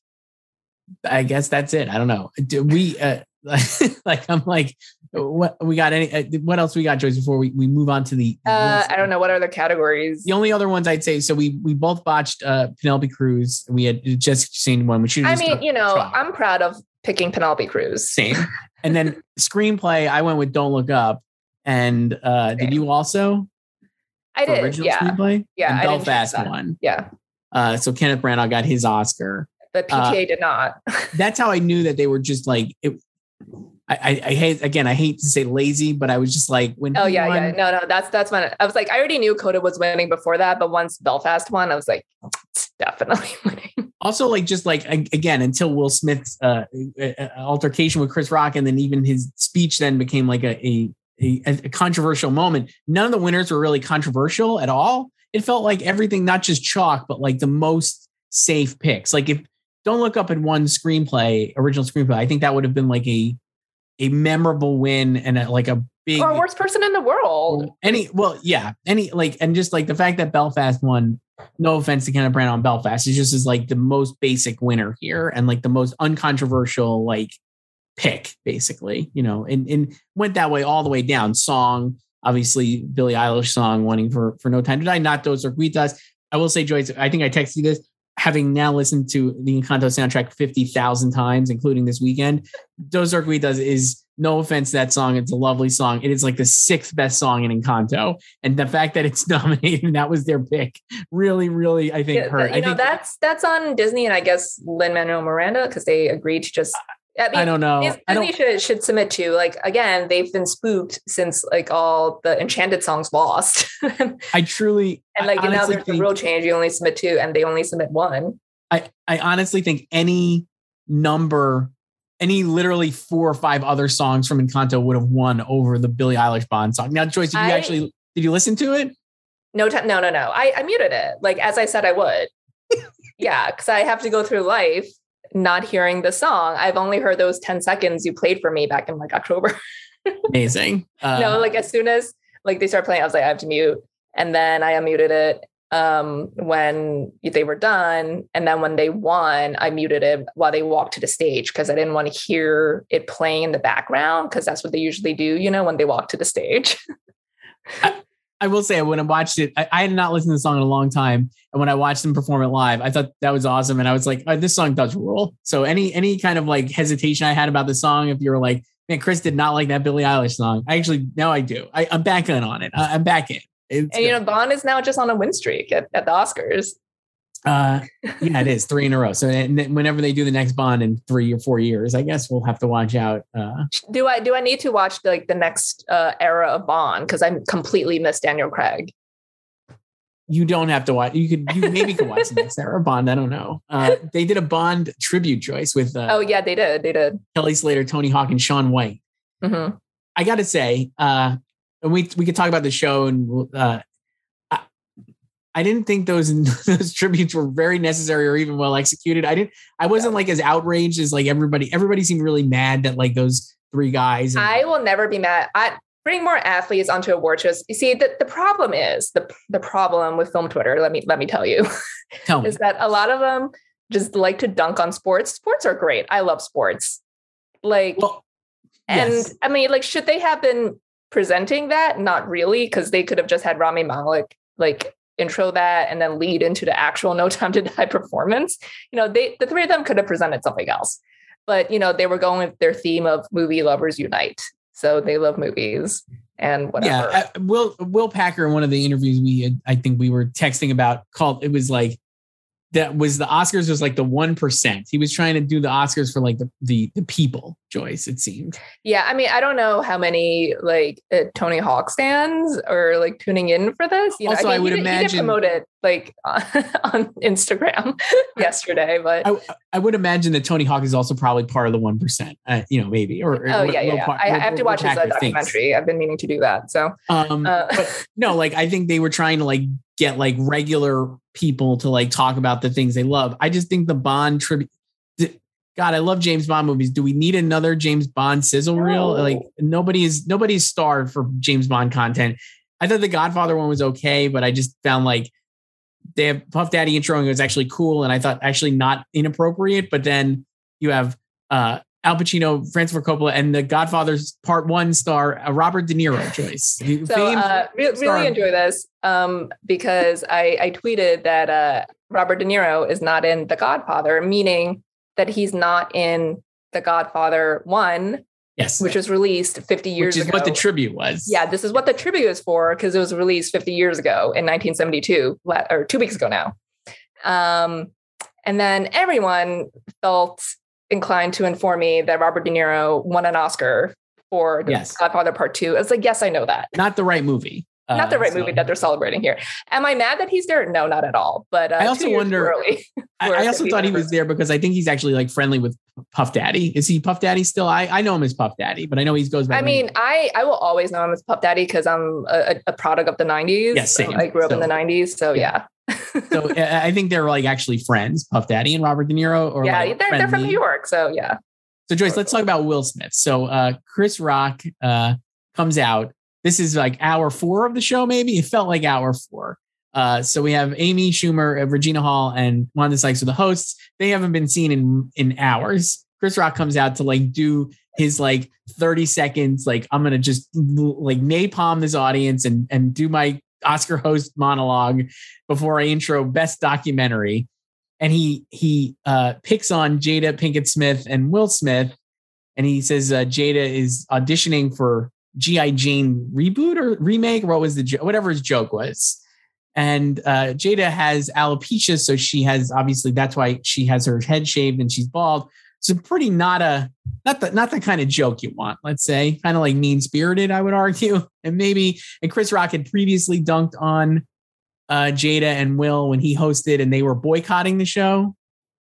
I guess that's it. I don't know. Do we uh, like? I'm like, what we got? Any? Uh, what else we got, Joyce? Before we, we move on to the, uh, i don't know what other categories The only other ones I'd say. So we we both botched uh, Penelope Cruz. We had just seen one. We should. i mean you know i'm proud of picking penelope cruz same. And then screenplay, I went with Don't Look Up. And uh, did you also? i did original yeah screenplay? Yeah, And I Belfast won. yeah Uh, so Kenneth Branagh got his Oscar. but Uh, pta did not That's how I knew that they were just like it. I, I, I hate again. I hate to say lazy, but I was just like when. Oh yeah, yeah. No, no, that's that's when I was like, I already knew Coda was winning before that, but once Belfast won, I was like, definitely winning. Also, like just like again, until Will Smith's uh, altercation with Chris Rock, and then even his speech then became like a, a a a controversial moment. None of the winners were really controversial at all. It felt like everything, not just chalk, but like the most safe picks. Like if Don't Look Up at one screenplay, original screenplay, I think that would have been like a a memorable win and a, like a or worst person in the world. any well yeah any like and just like the fact that belfast won no offense to kenneth branagh on belfast is just is like the most basic winner here and like the most uncontroversial like pick basically you know and, and went that way all the way down song obviously billie eilish song winning for for no time to die not Dos Oruguitas i will say joyce i think i texted you this having now listened to the Encanto soundtrack 50,000 times, including this weekend, Dos Oruguitas is no offense to that song. It's a lovely song. It is like the sixth best song in Encanto. And the fact that it's nominated, and that was their pick, really, really, I think Yeah, hurt. you I know, think that's that's on Disney and I guess Lin Manuel Miranda because they agreed to just. I, mean, I don't know. Dis- I Disney don't should should submit to like again. They've been spooked since like all the Enchanted songs lost, I truly and like now there's a think- rule change. You only submit two, and they only submit one. I, I honestly think any number, any literally four or five other songs from Encanto would have won over the Billie Eilish Bond song. Now, Joyce, did you I- actually did you listen to it? No, time, no, no, no. I, I muted it. Like as I said, I would. yeah, because I have to go through life not hearing the song. I've only heard those ten seconds you played for me back in like October. Amazing. Uh, no, like as soon as like they start playing, I was like, I have to mute, and then I unmuted it um when they were done and then when they won i muted it while they walked to the stage because i didn't want to hear it playing in the background because that's what they usually do you know when they walk to the stage I will say when I watched it, I, I, had not listened to the song in a long time, and when I watched them perform it live, I thought that was awesome, and I was like, oh, "This song does rule." So any any kind of like hesitation I had about the song, if you were like, "Man, Chris did not like that Billie Eilish song," I actually now I do. I, am back in on it. I, am back in. It's and you know, Bond is now just on a win streak at, at the Oscars. Uh, yeah, it is three in a row. So whenever they do the next Bond in three or four years, I guess we'll have to watch out. Uh, do I do I need to watch like the next uh, era of Bond because I completely missed Daniel Craig? You don't have to watch. You could you maybe can watch the next era of Bond. I don't know. Uh, they did a Bond tribute, Joyce, with uh, oh yeah, they did. They did. Kelly Slater, Tony Hawk, and Shaun White. Mm-hmm. I got to say, uh, and we we could talk about the show and uh, I didn't think those those tributes were very necessary or even well executed. I didn't. I wasn't like as outraged as like everybody. Everybody seemed really mad that like those three guys. And- I will never be mad. I bring more athletes onto award shows. You see, the, the problem is the the problem with film Twitter. Let me let me tell you, tell me. is that a lot of them just like to dunk on sports. Sports are great. I love sports. Like, well, and yes. I mean, like, should they have been presenting that? Not really, because they could have just had Rami Malek like intro that and then lead into the actual no time to die performance. You know they the three of them could have presented something else. But you know they were going with their theme of movie lovers unite. So they love movies and whatever. yeah uh, will will packer in one of the interviews we had, i think we were texting about called it was like that was the Oscars was like the one percent. He was trying to do the Oscars for like the the the people. Joyce, it seemed. Yeah, I mean, I don't know how many like uh, Tony Hawk stands or like tuning in for this. You know, also, I, mean, I would he, imagine he promoted like on, on Instagram yesterday, but I, I, would imagine that Tony Hawk is also probably part of the one percent. Uh, you know, maybe or, or oh yeah, yeah. yeah. Part, I, have to watch his uh, documentary. Thinks. I've been meaning to do that. So, um, uh, but no, like I think they were trying to like get like regular people to like talk about the things they love. I just think the Bond tribute. God, I love James Bond movies. Do we need another James Bond sizzle no. reel? Like nobody is nobody's starved for James Bond content. I thought the Godfather one was okay, but I just found like they have Puff Daddy intro and it was actually cool, and I thought actually not inappropriate. But then you have uh Al Pacino, Francis Ford Coppola, and The Godfather's Part One star uh, Robert De Niro Joyce. so uh, re- really enjoy this um, because I, I tweeted that uh, Robert De Niro is not in The Godfather, meaning that he's not in The Godfather One. Yes. Which was released 50 years ago. Which is ago. what the tribute was. Yeah, this is what the tribute is for because it was released 50 years ago in 1972, or two weeks ago now. Um, and then everyone felt inclined to inform me that Robert De Niro won an Oscar for yes. Godfather Part Two. It's like, yes, I know that. Not the right movie. Not the uh, right so. movie that they're celebrating here. Am I mad that he's there? No, not at all. But uh, I also wonder. I, I, also thought he was there because I think he's actually like friendly with Puff Daddy. Is he Puff Daddy still? I, I know him as Puff Daddy, but I know he goes by. I mean, I I will always know him as Puff Daddy because I'm a, a, product of the '90s. Yes, yeah, I grew up so, in the '90s, so yeah. yeah. so I think they're like actually friends, Puff Daddy and Robert De Niro. Or yeah, like they're, they're from New York, so yeah. So Joyce, let's talk about Will Smith. So uh, Chris Rock uh, comes out. This is like hour four of the show, maybe. It felt like hour four. Uh, so we have Amy Schumer, uh, Regina Hall, and Wanda Sykes are the hosts. They haven't been seen in in hours. Chris Rock comes out to like do his like 30 seconds, like I'm gonna just like napalm this audience and and do my Oscar host monologue before I intro best documentary and he he uh, picks on Jada Pinkett Smith and Will Smith, and he says uh, Jada is auditioning for GI Jane reboot or remake. What was the whatever his joke was? And uh, Jada has alopecia, so she has obviously that's why she has her head shaved and she's bald. So pretty not a not the not the kind of joke you want. Let's say kind of like mean spirited, I would argue. And maybe and Chris Rock had previously dunked on uh, Jada and Will when he hosted and they were boycotting the show.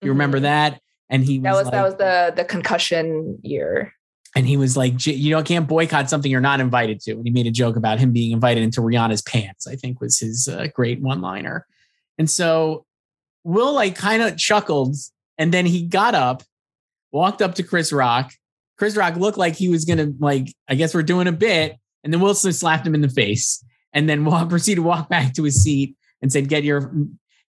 You mm-hmm. remember that? And he that was, like, that was the the concussion year. And he was like, you don't can't boycott something you're not invited to. And he made a joke about him being invited into Rihanna's pants. I think was his uh, great one liner. And so Will like kind of chuckled, and then he got up, walked up to Chris Rock. Chris Rock looked like he was gonna like, I guess we're doing a bit, and then Wilson slapped him in the face and then walk, proceed to walk back to his seat and said, "Get your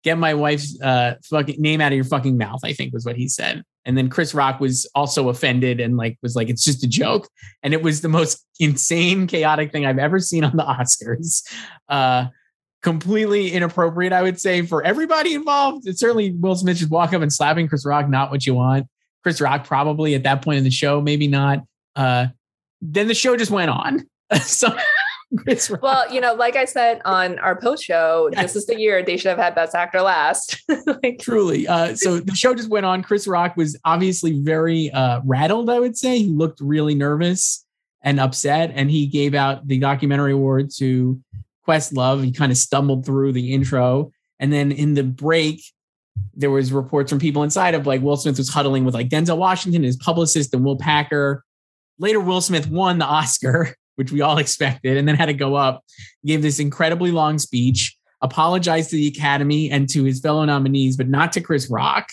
get my wife's uh, fucking name out of your fucking mouth. I think was what he said. And then Chris Rock was also offended and like was like, it's just a joke. And it was the most insane, chaotic thing I've ever seen on the Oscars. Uh, completely inappropriate, I would say, for everybody involved. It's certainly Will Smith just walk up and slapping Chris Rock, not what you want. Chris Rock probably at that point in the show, maybe not. Uh, then the show just went on. so. Well, you know, like I said on our post show, Yes. this is the year they should have had Best Actor last. like, Truly. Uh, so the show just went on. Chris Rock was obviously very uh, rattled, I would say. He looked really nervous and upset, and he gave out the documentary award to Questlove. He kind of stumbled through the intro. And then in the break, there was reports from people inside of like Will Smith was huddling with like Denzel Washington, his publicist, and Will Packer. Later, Will Smith won the Oscar, which we all expected, and then had to go up, gave this incredibly long speech, apologized to the Academy and to his fellow nominees, but not to Chris Rock.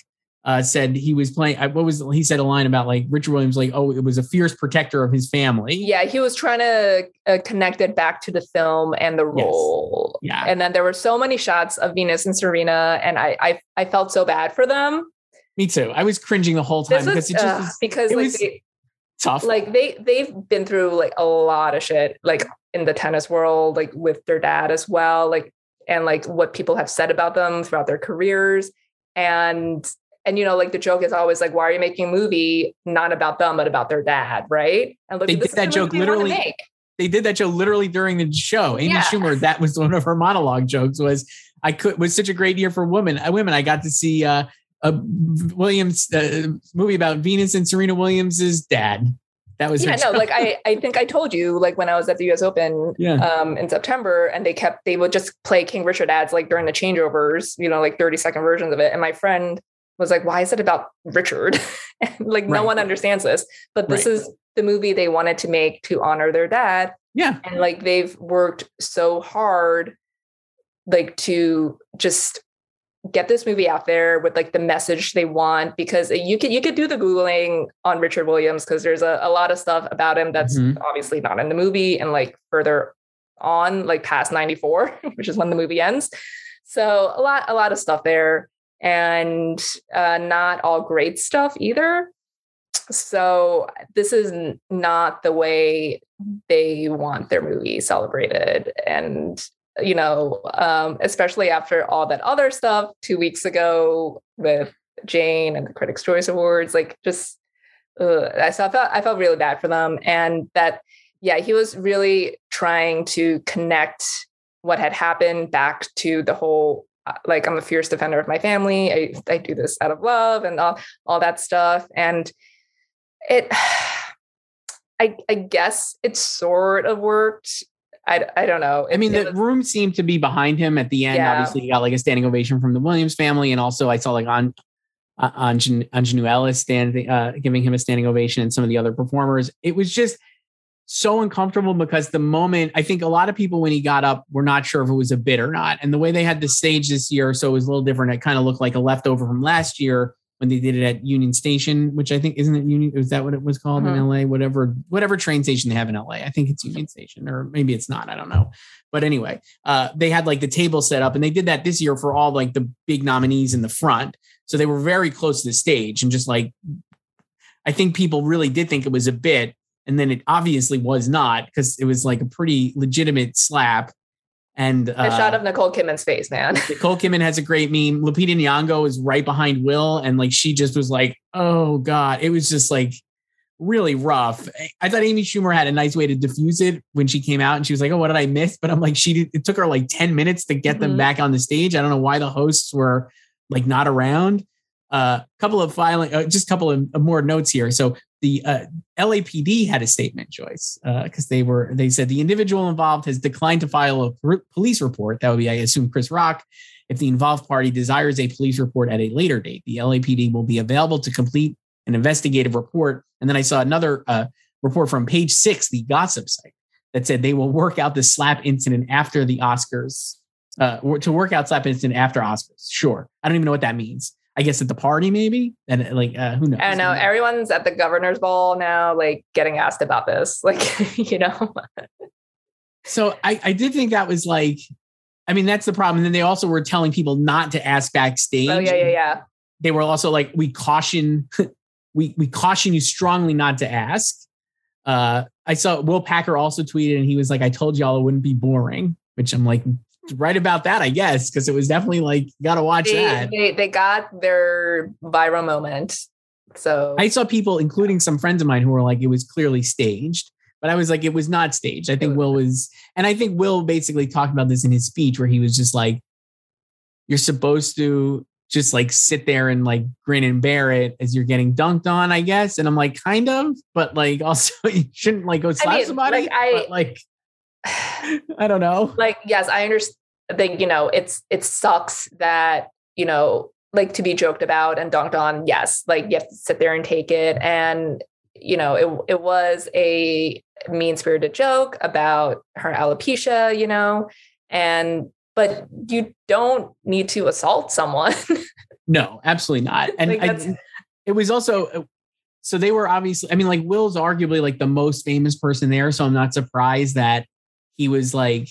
Uh, said he was playing. uh, What was he said a line about like Richard Williams? Like, oh, it was a fierce protector of his family. yeah, he was trying to uh, connect it back to the film and the Yes. role. yeah. And then there were so many shots of Venus and Serena, and I I, I felt so bad for them. Me too. I was cringing the whole time because it just uh, was because it like was they, tough. like they they've been through like a lot of shit like in the tennis world like with their dad as well like and like what people have said about them throughout their careers and and you know like the joke is always like why are you making a movie not about them but about their dad right and look They did that joke movie they wanna literally- they did that joke literally during the show. Amy Yeah. Schumer, that was one of her monologue jokes. Was I could was such a great year for women. Uh, women, I got to see uh, a Williams uh, movie about Venus and Serena Williams's dad. That was yeah no like i i think i told you like when i was at the us open Yeah. um in september and they kept they would just play king richard ads like during the changeovers you know like 30 second versions of it. And my friend was like why is it about richard? And, like no one understands this. But this Right. is the movie they wanted to make to honor their dad. Yeah, and like they've worked so hard like to just get this movie out there with like the message they want because you could you could do the googling on richard williams because there's a, a lot of stuff about him that's Mhm. obviously not in the movie and like further on like past 94 which is when the movie ends so a lot a lot of stuff there and uh, not all great stuff either so this is not the way they want their movie celebrated and you know um, especially after all that other stuff two weeks ago with jane and the critics choice awards like just uh, I, so I felt i felt really bad for them and that yeah he was really trying to connect what had happened back to the whole uh, like i'm a fierce defender of my family i, I do this out of love and all, all that stuff and it I, I guess it sort of worked. I, I don't know. I mean, the was- room seemed to be behind him at the end. Yeah. Obviously, he got like a standing ovation from the Williams family, and also I saw like on on Aunjanue Ellis standing, uh, giving him a standing ovation, and some of the other performers. It was just so uncomfortable because the moment I think a lot of people when he got up were not sure if it was a bit or not, and the way they had the stage this year, so it was a little different. It kind of looked like a leftover from last year when they did it at Union Station, which I think isn't it Union? Is that what it was called in LA? Whatever, whatever train station they have in LA. I think it's Union Station, or maybe it's not. I don't know. But anyway, uh, they had like the table set up, and they did that this year for all like the big nominees in the front. So they were very close to the stage, and just like I think people really did think it was a bit, and then it obviously was not because it was like a pretty legitimate slap. And a uh, shot of Nicole Kidman's face, man. Nicole Kidman has a great meme. Lupita Nyong'o is right behind Will, and like she just was like, "Oh God!" It was just like really rough. I thought Amy Schumer had a nice way to diffuse it when she came out, and she was like, "Oh, what did I miss?" But I'm like, she it took her like ten minutes to get them Mhm. back on the stage. I don't know why the hosts were like not around. A uh, couple of filing, uh, just a couple of, of more notes here. So the uh, LAPD had a statement, Joyce, because they were they said the individual involved has declined to file a police report. That would be, I assume, Chris Rock. If the involved party desires a police report at a later date, the LAPD will be available to complete an investigative report. And then I saw another uh, report from Page Six, the gossip site, that said they will work out the slap incident after the Oscars. Uh, to work out slap incident after Oscars. Sure, I don't even know what that means. I guess at the party, maybe. And like, uh, who knows? I don't know. Everyone's at the governor's ball now, like getting asked about this. Like, you know, So I, I did think that was like I mean, that's the problem. And then they also were telling people not to ask backstage. Oh yeah, yeah, yeah. They were also like, we caution, we we caution you strongly not to ask. Uh, I saw Will Packer also tweeted, and he was like, "I told y'all it wouldn't be boring," which I'm like, right about that, I guess, because it was definitely like, you got to watch They, that. they they got their viral moment. So I saw people, including some friends of mine, who were like, it was clearly staged. But I was like, it was not staged. I think Will was, and I think Will basically talked about this in his speech where he was just like, you're supposed to just like sit there and like grin and bear it as you're getting dunked on, I guess. And I'm like, kind of, but like also you shouldn't like go slap mean, somebody. like, I- but, like, I don't know. like yes i understand think you know it's it sucks that you know like to be joked about and dunked on yes like you have to sit there and take it and you know it, it was a mean spirited joke about her alopecia you know and but you don't need to assault someone No, absolutely not. And Like, I- it was also uh, so they were obviously. I mean, like Will's arguably like the most famous person there, so I'm not surprised that he was like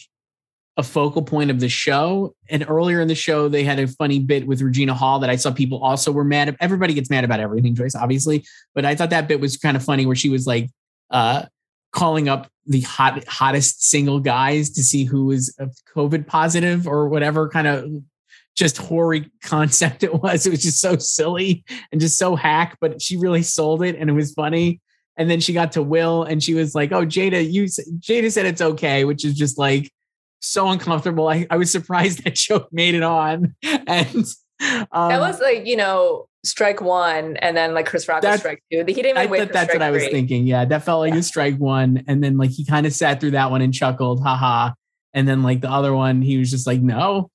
a focal point of the show. And earlier in the show, they had a funny bit with Regina Hall that I saw people also were mad. at. Everybody gets mad about everything, Joyce, obviously, but I thought that bit was kind of funny where she was like uh calling up the hot hottest single guys to see who was uh, COVID positive or whatever kind of just hoary concept it was. It was just so silly and just so hack, but she really sold it and it was funny. And then she got to Will and she was like, "Oh, Jada, you Jada said it's okay," which is just like so uncomfortable. I, I was surprised that joke made it on. And um, that was like you know strike one and then like chris rock was That- strike two he didn't I even wait for that's what I was three. thinking. Yeah, that felt like Yeah. a strike one. And then like he kind of sat through that one and chuckled, haha. And then like the other one, he was just like, no.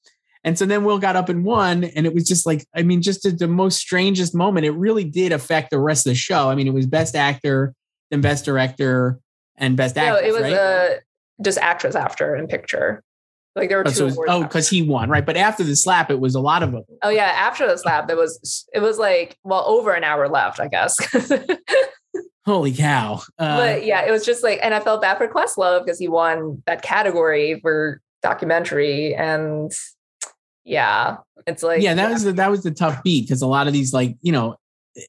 And so then Will got up and won. And it was just like, I mean, just the, the most strangest moment. It really did affect the rest of the show. I mean, it was best actor, then best director, and best no actress. it was right? uh, just actress after in picture like there were oh, two so was- oh, because he won, right? But after the slap, it was a lot of them. Oh yeah, after the slap, there was it was like well over an hour left, I guess. Holy cow. Uh, but yeah, it was just like, and I felt bad for Questlove because he won that category for documentary, and yeah, it's like yeah, that was the, that was the tough beat because a lot of these like you know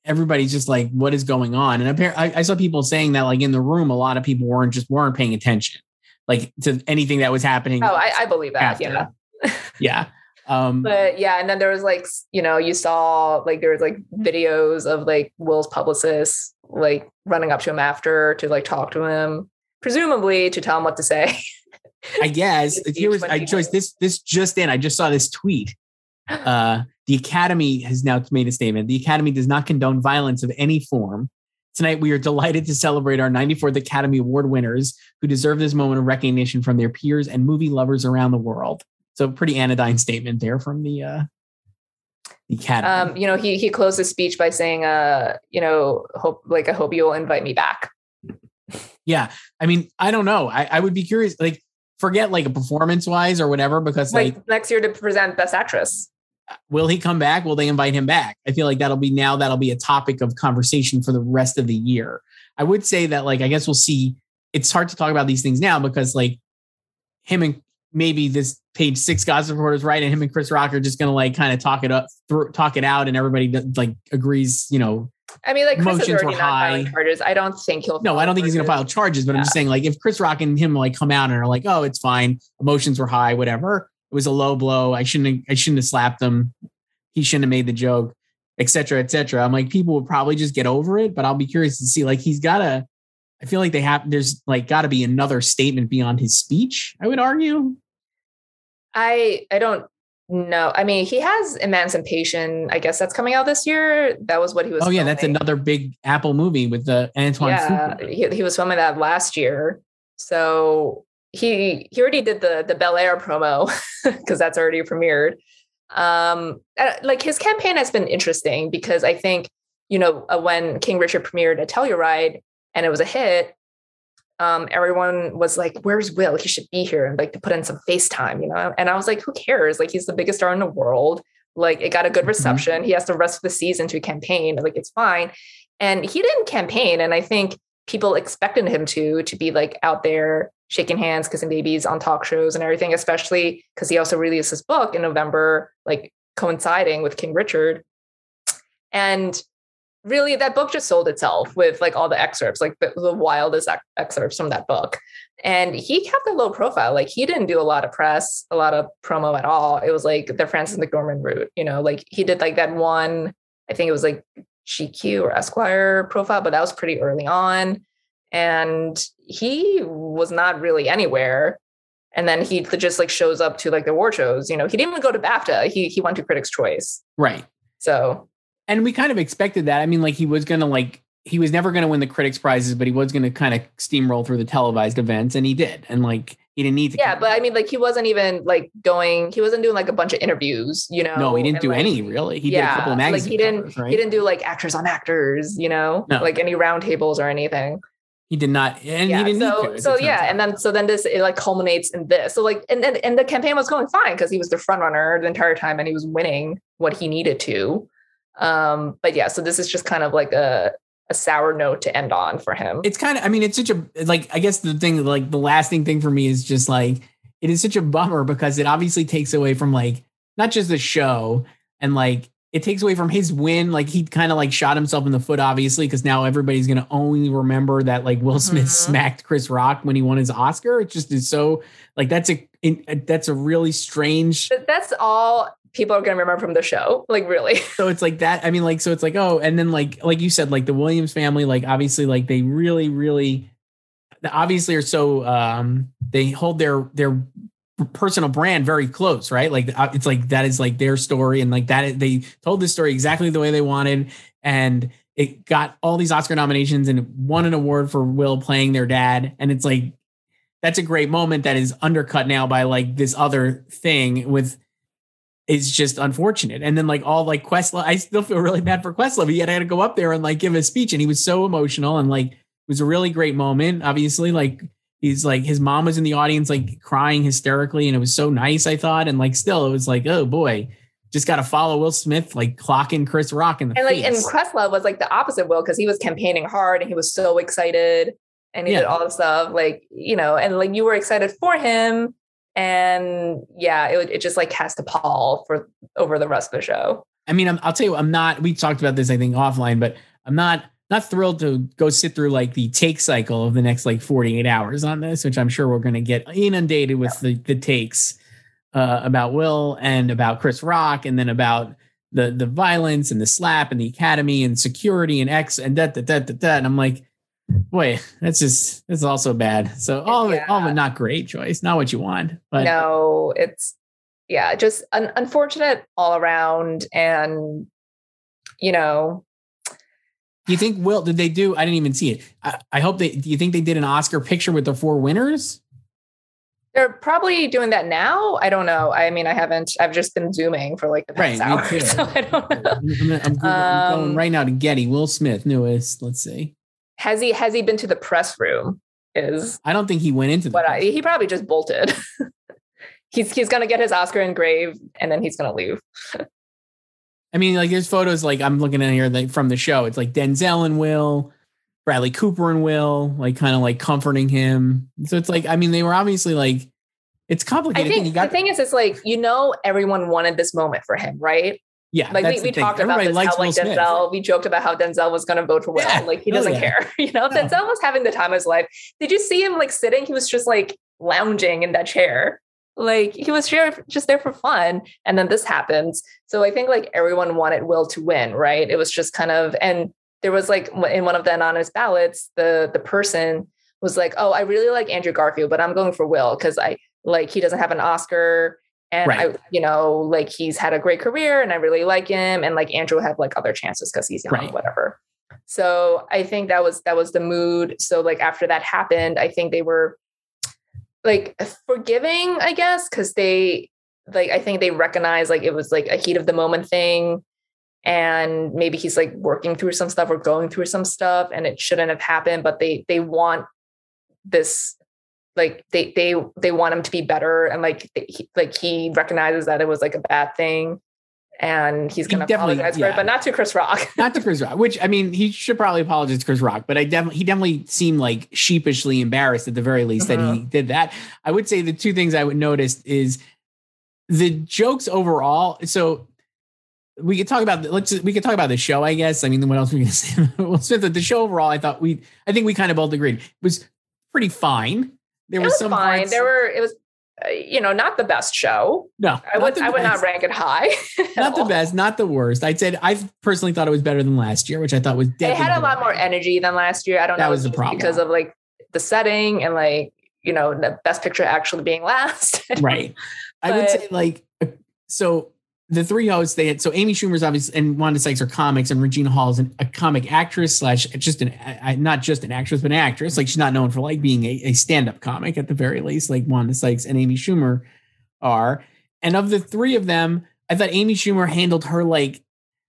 everybody's just like what is going on and apparently I, I saw people saying that like in the room a lot of people weren't just weren't paying attention like to anything that was happening oh, I, I believe that, after. yeah. yeah um But yeah, and then there was like you know you saw like there was like videos of like Will's publicists like running up to him after to like talk to him, presumably to tell him what to say. i guess here was i Joyce this this just in i just saw this tweet uh the academy has now made a statement the academy does not condone violence of any form Tonight, we are delighted to celebrate our 94th Academy Award winners who deserve this moment of recognition from their peers and movie lovers around the world. So, pretty anodyne statement there from the, uh, the Academy. um, you know, he he closed his speech by saying, uh, you know, hope like I hope you'll invite me back. yeah. I mean, I don't know. I, I would be curious, like, forget like a performance wise or whatever, because like, Like next year to present Best Actress. will he come back? Will they invite him back? I feel like that'll be now that'll be a topic of conversation for the rest of the year. I would say that like I guess we'll see. It's hard to talk about these things now because like him and maybe this page six gossip reporters right, and him and Chris Rock are just gonna like kind of talk it up, through, talk it out, and everybody like agrees. You know, I mean, like Chris is already not filing high. charges. I don't think he'll. no, I don't think he's gonna file charges. but I'm just saying like if Chris Rock and him like come out and are like, oh, it's fine, emotions were high, whatever. It was a low blow. I shouldn't. Have, I shouldn't have slapped him. He shouldn't have made the joke, etc., cetera, et cetera. I'm like, people would probably just get over it, but I'll be curious to see. Like, he's got to. I feel like they have. There's like got to be another statement beyond his speech. I would argue. I I don't know. I mean, he has Emancipation. I guess that's coming out this year. That was what he was. Oh yeah, that's another big Apple movie with the Antoine. Yeah, he, he was filming that last year. So he he already did the the Bel Air promo because that's already premiered. Um, uh, like his campaign has been interesting because I think you know uh, when King Richard premiered at Telluride and it was a hit. Um, everyone was like, "Where's Will? He should be here," and like to put in some FaceTime, you know. And I was like, "Who cares? Like he's the biggest star in the world. Like it got a good reception. He has the rest of the season to campaign. Like it's fine." And he didn't campaign, and I think people expected him to to be like out there shaking hands, kissing babies on talk shows and everything, especially because he also released his book in November, like coinciding with King Richard. And really that book just sold itself with like all the excerpts, like the, the wildest ex- excerpts from that book. And he kept a low profile. Like he didn't do a lot of press, a lot of promo at all. It was like the Frances McDormand route, you know, like he did like that one, I think it was like GQ or Esquire profile, but that was pretty early on. And he was not really anywhere. And then he just like shows up to like the award shows. You know, he didn't even go to BAFTA. He he went to Critics' Choice. Right. So and we kind of expected that. I mean, like he was gonna like he was never gonna win the critics prizes, but he was gonna kind of steamroll through the televised events, and he did. And like he didn't need to. yeah, but I mean, like he wasn't even like going. He wasn't doing like a bunch of interviews. You know. no, he didn't and, do like, any really. He did a couple of like magazine he didn't. covers, right? He didn't do like actors on actors. You know, No. like any roundtables or anything. He did not, and yeah. he didn't so need to. so yeah, turns and then so then this it like culminates in this. So like and then and the campaign was going fine because he was the front runner the entire time and he was winning what he needed to. Um, but yeah, so this is just kind of like a a sour note to end on for him. it's kind of. I mean, it's such a like. I guess the thing, like the lasting thing for me is just like it is such a bummer because it obviously takes away from like not just the show and like it takes away from his win. Like he kind of like shot himself in the foot, obviously, because now everybody's gonna only remember that like Will Smith Mhm. smacked Chris Rock when he won his Oscar. It just is so like that's a in, that's a really strange. But that's all people are going to remember from the show. Like really. So it's like that. I mean, like so it's like oh, and then like like you said, like the Williams family, like obviously, like they really, really, obviously are so um they hold their their personal brand very close, right? Like uh, it's like that is like their story, and like that they told this story exactly the way they wanted, and it got all these Oscar nominations and won an award for Will playing their dad, and it's like that's a great moment that is undercut now by like this other thing with is just unfortunate. And then like all like Questlove, I still feel really bad for Questlove. He had to go up there and like give a speech, and he was so emotional and like it was a really great moment. Obviously, like he's like his mom was in the audience like crying hysterically, and it was so nice. I thought, and like still, it was like oh boy, just got to follow Will Smith like clocking Chris Rock in the And like and. Questlove was like the opposite Will because he was campaigning hard and he was so excited and he Yeah. did all the stuff like you know and like you were excited for him and yeah it it just like cast a pall for over the rest of the show. I mean, I'm, I'll tell you, I'm not. We talked about this, I think, offline, but I'm not not thrilled to go sit through like the take cycle of the next like 48 hours on this, which I'm sure we're going to get inundated with the the takes uh, about Will and about Chris Rock, and then about the the violence and the slap and the academy and security and X and that that that. that. And I'm like, boy, that's just that's also bad. So all of it, all of it, not great Joyce, not what you want. But no, it's yeah, just un- unfortunate all around and you know you think Will did they do? I didn't even see it. I, I hope they. Do you think they did an Oscar picture with the four winners? they're probably doing that now. I don't know. I mean, I haven't. I've just been zooming for like the past Right, hour, so I don't know. I'm, gonna- I'm Googling- I'm going Um, right now to Getty. Will Smith, newest. Let's see. Has he has he been to the press room? Is I don't think he went into the. what I he probably just bolted. he's he's gonna get his Oscar engraved and then he's gonna leave. I mean, like there's photos. Like I'm looking at here like, from the show. It's like Denzel and Will, Bradley Cooper and Will, like kind of like comforting him. So it's like I mean they were obviously like it's complicated. I think the thing is, it's like you know, everyone wanted this moment for him, right? Yeah. Like we, we talked about this, how like Will Smith. Denzel, we joked about how Denzel was gonna vote for Will. Yeah. Like he Oh, doesn't yeah. care. You know, No. Denzel was having the time of his life. Did you see him like sitting? He was just like lounging in that chair. Like he was just there for fun. And then this happens. So I think like everyone wanted Will to win, right? It was just kind of, and there was like in one of the anonymous ballots, the the person was like, "Oh, I really like Andrew Garfield, but I'm going for Will because I like he doesn't have an Oscar." And I, you know, like he's had a great career and I really like him. And like Andrew had like other chances because he's young, Right. whatever. So I think that was that was the mood. So like after that happened, I think they were like forgiving, I guess, because they like I think they recognized like it was like a heat of the moment thing. And maybe he's like working through some stuff or going through some stuff and it shouldn't have happened, but they they want this like they they they want him to be better and like he, like he recognizes that it was like a bad thing and he's going to apologize for it, but not to Chris Rock. not to Chris Rock, which I mean, he should probably apologize to Chris Rock, but I definitely he definitely seemed like sheepishly embarrassed at the very least that he mm-hmm. did that. I would say the two things I would notice is the jokes overall. So we could talk about let's we could talk about the show, I guess. I mean, what else are we gonna say? well, Smith, the show overall, I thought we I think we kind of both agreed was pretty fine. There it was, some fine. parts- There were it was, uh, you know, not the best show. no, I would I would not rank it high. not the best, not the worst. I'd said I personally thought it was better than last year, which I thought was It definitely had a lot better. more energy than last year. I don't That know was the problem. because of like the setting and like you know the best picture actually being last. right. I would say like uh, so the three hosts they had so Amy Schumer's obviously and Wanda Sykes are comics and Regina Hall is an, a comic actress slash just an not just an actress but an actress. Like she's not known for like being a, a stand up comic at the very least like Wanda Sykes and Amy Schumer are. And of the three of them I thought Amy Schumer handled her like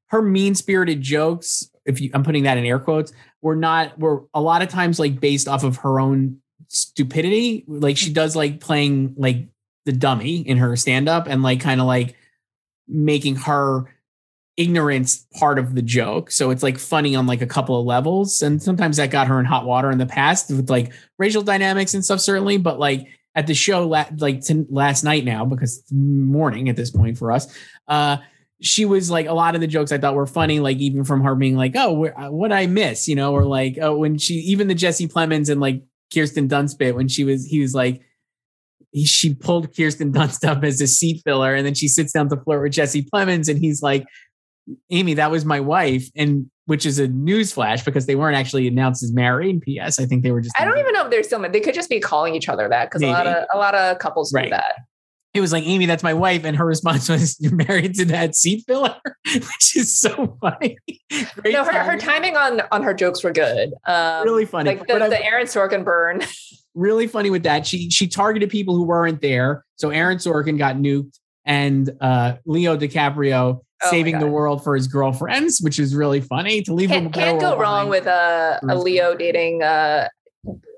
her mean spirited jokes if you I'm putting that in air quotes were not were a lot of times like based off of her own stupidity. Like she does like playing like the dummy in her stand up and like kind of like making her ignorance part of the joke. So it's like funny on like a couple of levels. And sometimes that got her in hot water in the past with like racial dynamics and stuff, certainly. But like at the show, like last night now, because it's morning at this point for us, uh, she was like a lot of the jokes I thought were funny, like even from her being like, "Oh, what I miss," you know, or like, "Oh, when she even the Jesse Plemons and like Kirsten Dunst bit when she was he was like, he, she pulled Kirsten Dunst up as a seat filler, and then she sits down to flirt with Jesse Plemons, and he's like, "Amy, that was my wife," and which is a news flash because they weren't actually announced as married. P.S. I think they were just. I don't even know if they're still. They could just be calling each other that because a lot of a lot of couples Right. do that. It was like, "Amy, that's my wife," and her response was, "You're married to that seat filler," which is so funny. Great no, her, her timing. timing on on her jokes were good. Um, really funny. like the, I- the Aaron Sorkin burn. really funny with that. She she targeted people who weren't there. So Aaron Sorkin got nuked, and uh, Leo DiCaprio Oh saving the world for his girlfriends, which is really funny. To leave a Can't, can't go wrong with a, a Leo dating uh,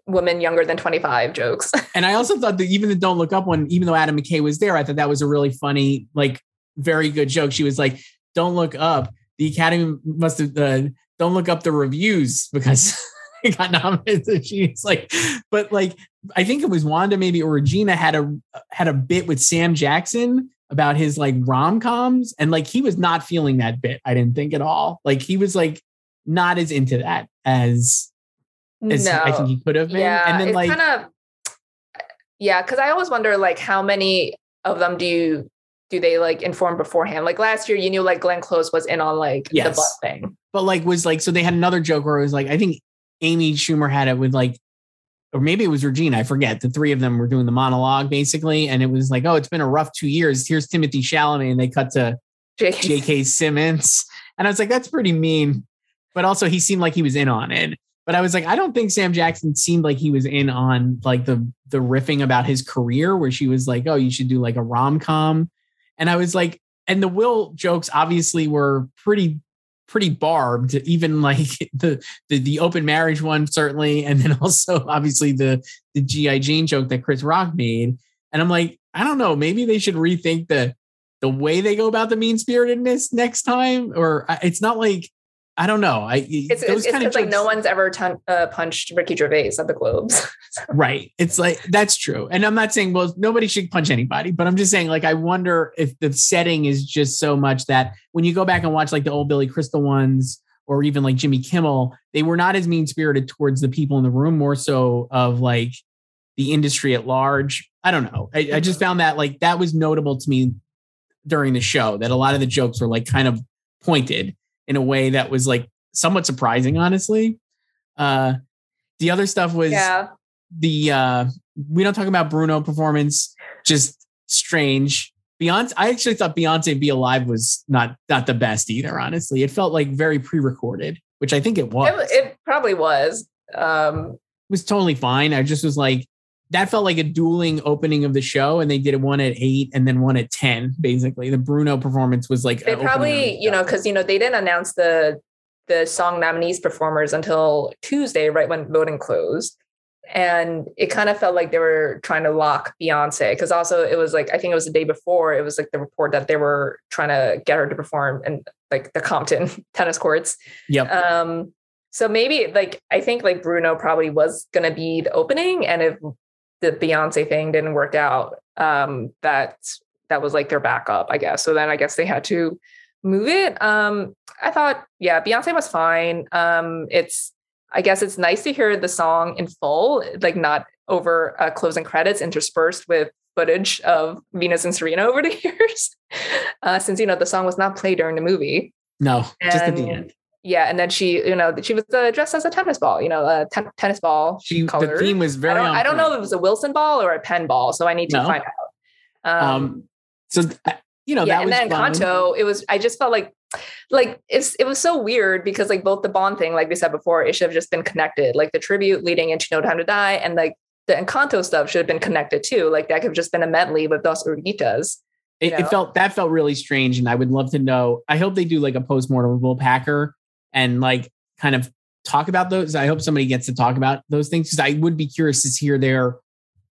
women younger than twenty five jokes. And I also thought that even the Don't Look Up one, even though Adam McKay was there, I thought that was a really funny, like very good joke. She was like, "Don't look up." The Academy must have uh, don't look up the reviews because got nominated. She's like, but like I think it was Wanda maybe or Regina had a had a bit with Sam Jackson about his like rom coms, and like he was not feeling that bit. I didn't think at all. Like he was like not as into that as as no, I think he could have been. yeah, and then it's like kind of yeah, because I always wonder like how many of them do you do they like inform beforehand? Like last year, you knew like Glenn Close was in on like Yes. the butt thing. but like was like so they had another joke where it was like I think Amy Schumer had it with like or maybe it was Regina I forget. The three of them were doing the monologue basically and it was like oh it's been a rough two years. Here's Timothée Chalamet and they cut to Jake, J.K. Simmons. And I was like that's pretty mean. But also he seemed like he was in on it. But I was like I don't think Sam Jackson seemed like he was in on like the the riffing about his career where she was like oh you should do like a rom com and I was like and the Will jokes obviously were pretty pretty barbed even like the, the the open marriage one certainly and then also obviously the the gi jane joke that chris rock made. And i'm like i don't know maybe they should rethink the the way they go about the mean spiritedness next time or it's not like i don't know. I It's, it's, kind of like no one's ever ton- uh, punched Ricky Gervais at the Globes. right. It's like that's true. And i'm not saying well nobody should punch anybody but i'm just saying like i wonder if the setting is just so much that when you go back and watch like the old billy crystal ones or even like jimmy kimmel they were not as mean spirited towards the people in the room more so of like the industry at large. I don't know. I, I just found that like that was notable to me during the show that a lot of the jokes were like kind of pointed in a way that was like somewhat surprising honestly uh the other stuff was yeah, the uh we don't talk about Bruno performance, just strange. Beyonce, I actually thought Beyonce Be Alive was not not the best either, honestly. It felt like very pre-recorded, which I think it was. it, it probably was. Um, was totally fine. I just was like, that felt like a dueling opening of the show, and they did one at eight and then one at ten. Basically, the Bruno performance was like they an opening of probably, you know, because you know they didn't announce the the song nominees performers until Tuesday, right when voting closed. and it kind of felt like they were trying to lock Beyonce because also it was like I think it was the day before it was like the report that they were trying to get her to perform in like the Compton tennis courts. Yep. Um, so maybe like I think like Bruno probably was gonna be the opening, and if the Beyonce thing didn't work out, um, that that was like their backup, I guess. So then I guess they had to move it. Um, I thought, yeah, Beyonce was fine. Um, it's I guess it's nice to hear the song in full, like not over uh, closing credits interspersed with footage of Venus and Serena over the years, uh, since you know the song was not played during the movie. No, just at the end. Yeah, and then she, you know, she was uh, dressed as a tennis ball, you know, a ten- tennis ball. She the theme was I very. don't, I don't know if it was a Wilson ball or a Penn ball, so I need to No. find out. Um, Um, so you know yeah, that and was then fun. Kanto, it was. I just felt like, like it's it was so weird because like both the Bond thing, like we said before, it should have just been connected. Like the tribute leading into No Time to Die, and like the Encanto stuff should have been connected too. Like that could have just been a medley with Dos Oruguitas. It, it felt that felt really strange, and I would love to know. I hope they do like a postmortem Will Packer and like kind of talk about those. I hope somebody gets to talk about those things because I would be curious to hear their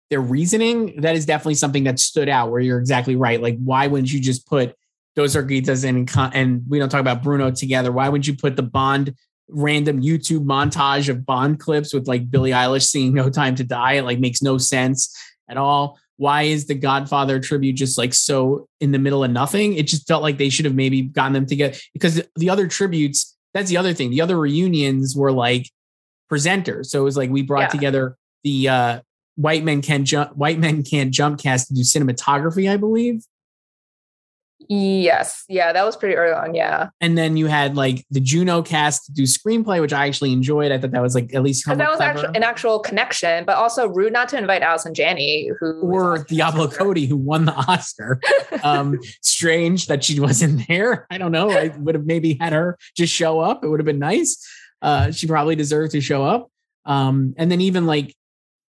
their reasoning. That is definitely something that stood out. Where you're exactly right. Like, why wouldn't you just put Dos Oruguitas and and we don't talk about Bruno together? Why wouldn't you put the Bond random YouTube montage of Bond clips with like Billie Eilish singing "No Time to Die"? It like makes no sense at all. Why is the Godfather tribute just like so in the middle of nothing? It just felt like they should have maybe gotten them together because the other tributes, that's the other thing. The other reunions were like presenters. So it was like we brought Yeah. together the uh white men can jump white men can't jump cast to do cinematography, I believe. Yes, yeah, that was pretty early on. Yeah, And then you had like the Juno cast do screenplay, which I actually enjoyed. I thought that was like at least that was actually an actual connection, but also rude not to invite Allison Janney, who or Diablo Cody, who won the Oscar. Um, strange that she wasn't there. I don't know. I would have maybe had her just show up. It would have been nice. Uh, she probably deserved to show up. Um, and then even like,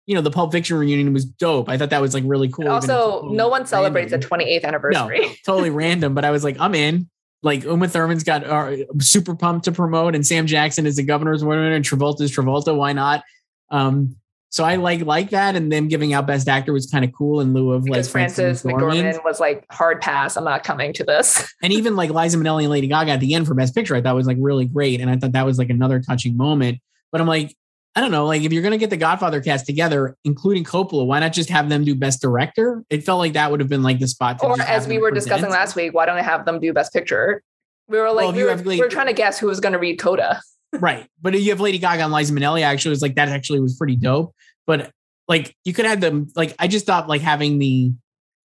you know, the Pulp Fiction reunion was dope. I thought that was like really cool. And even if it's also, no one celebrates the 28th anniversary. No, totally random, but I was like, I'm in. Like Uma Thurman's got uh, super pumped to promote, and Sam Jackson is the governor's winner, and Travolta's Travolta. Why not? Um, so I like like that, and them giving out Best Actor was kind of cool in lieu of because like Frances McDormand was like hard pass. I'm not coming to this. and even like Liza Minnelli and Lady Gaga at the end for Best Picture, I thought was like really great, and I thought that was like another touching moment. But I'm like, I don't know, like if you're gonna get the Godfather cast together, including Coppola, why not just have them do Best Director? It felt like that would have been like the spot. To or as we were present. discussing last week, why don't I have them do Best Picture? We were like, Well, we, were, have, like- we were trying to guess who was going to read Coda. right? But you have Lady Gaga and Liza Minnelli. Actually, was like that. Actually, was pretty dope. But like you could have them. Like I just thought like having the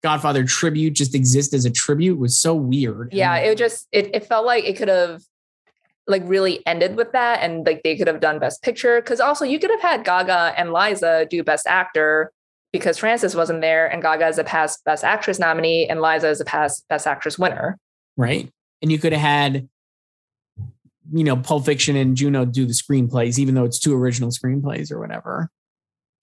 Godfather tribute just exist as a tribute was so weird. Yeah, it just it, it felt like it could have like really ended with that, and like they could have done Best Picture because also you could have had Gaga and Liza do Best Actor because Frances wasn't there, and Gaga is a past Best Actress nominee, and Liza is a past Best Actress winner. right? And you could have had, you know, Pulp Fiction and Juno do the screenplays, even though it's two original screenplays or whatever.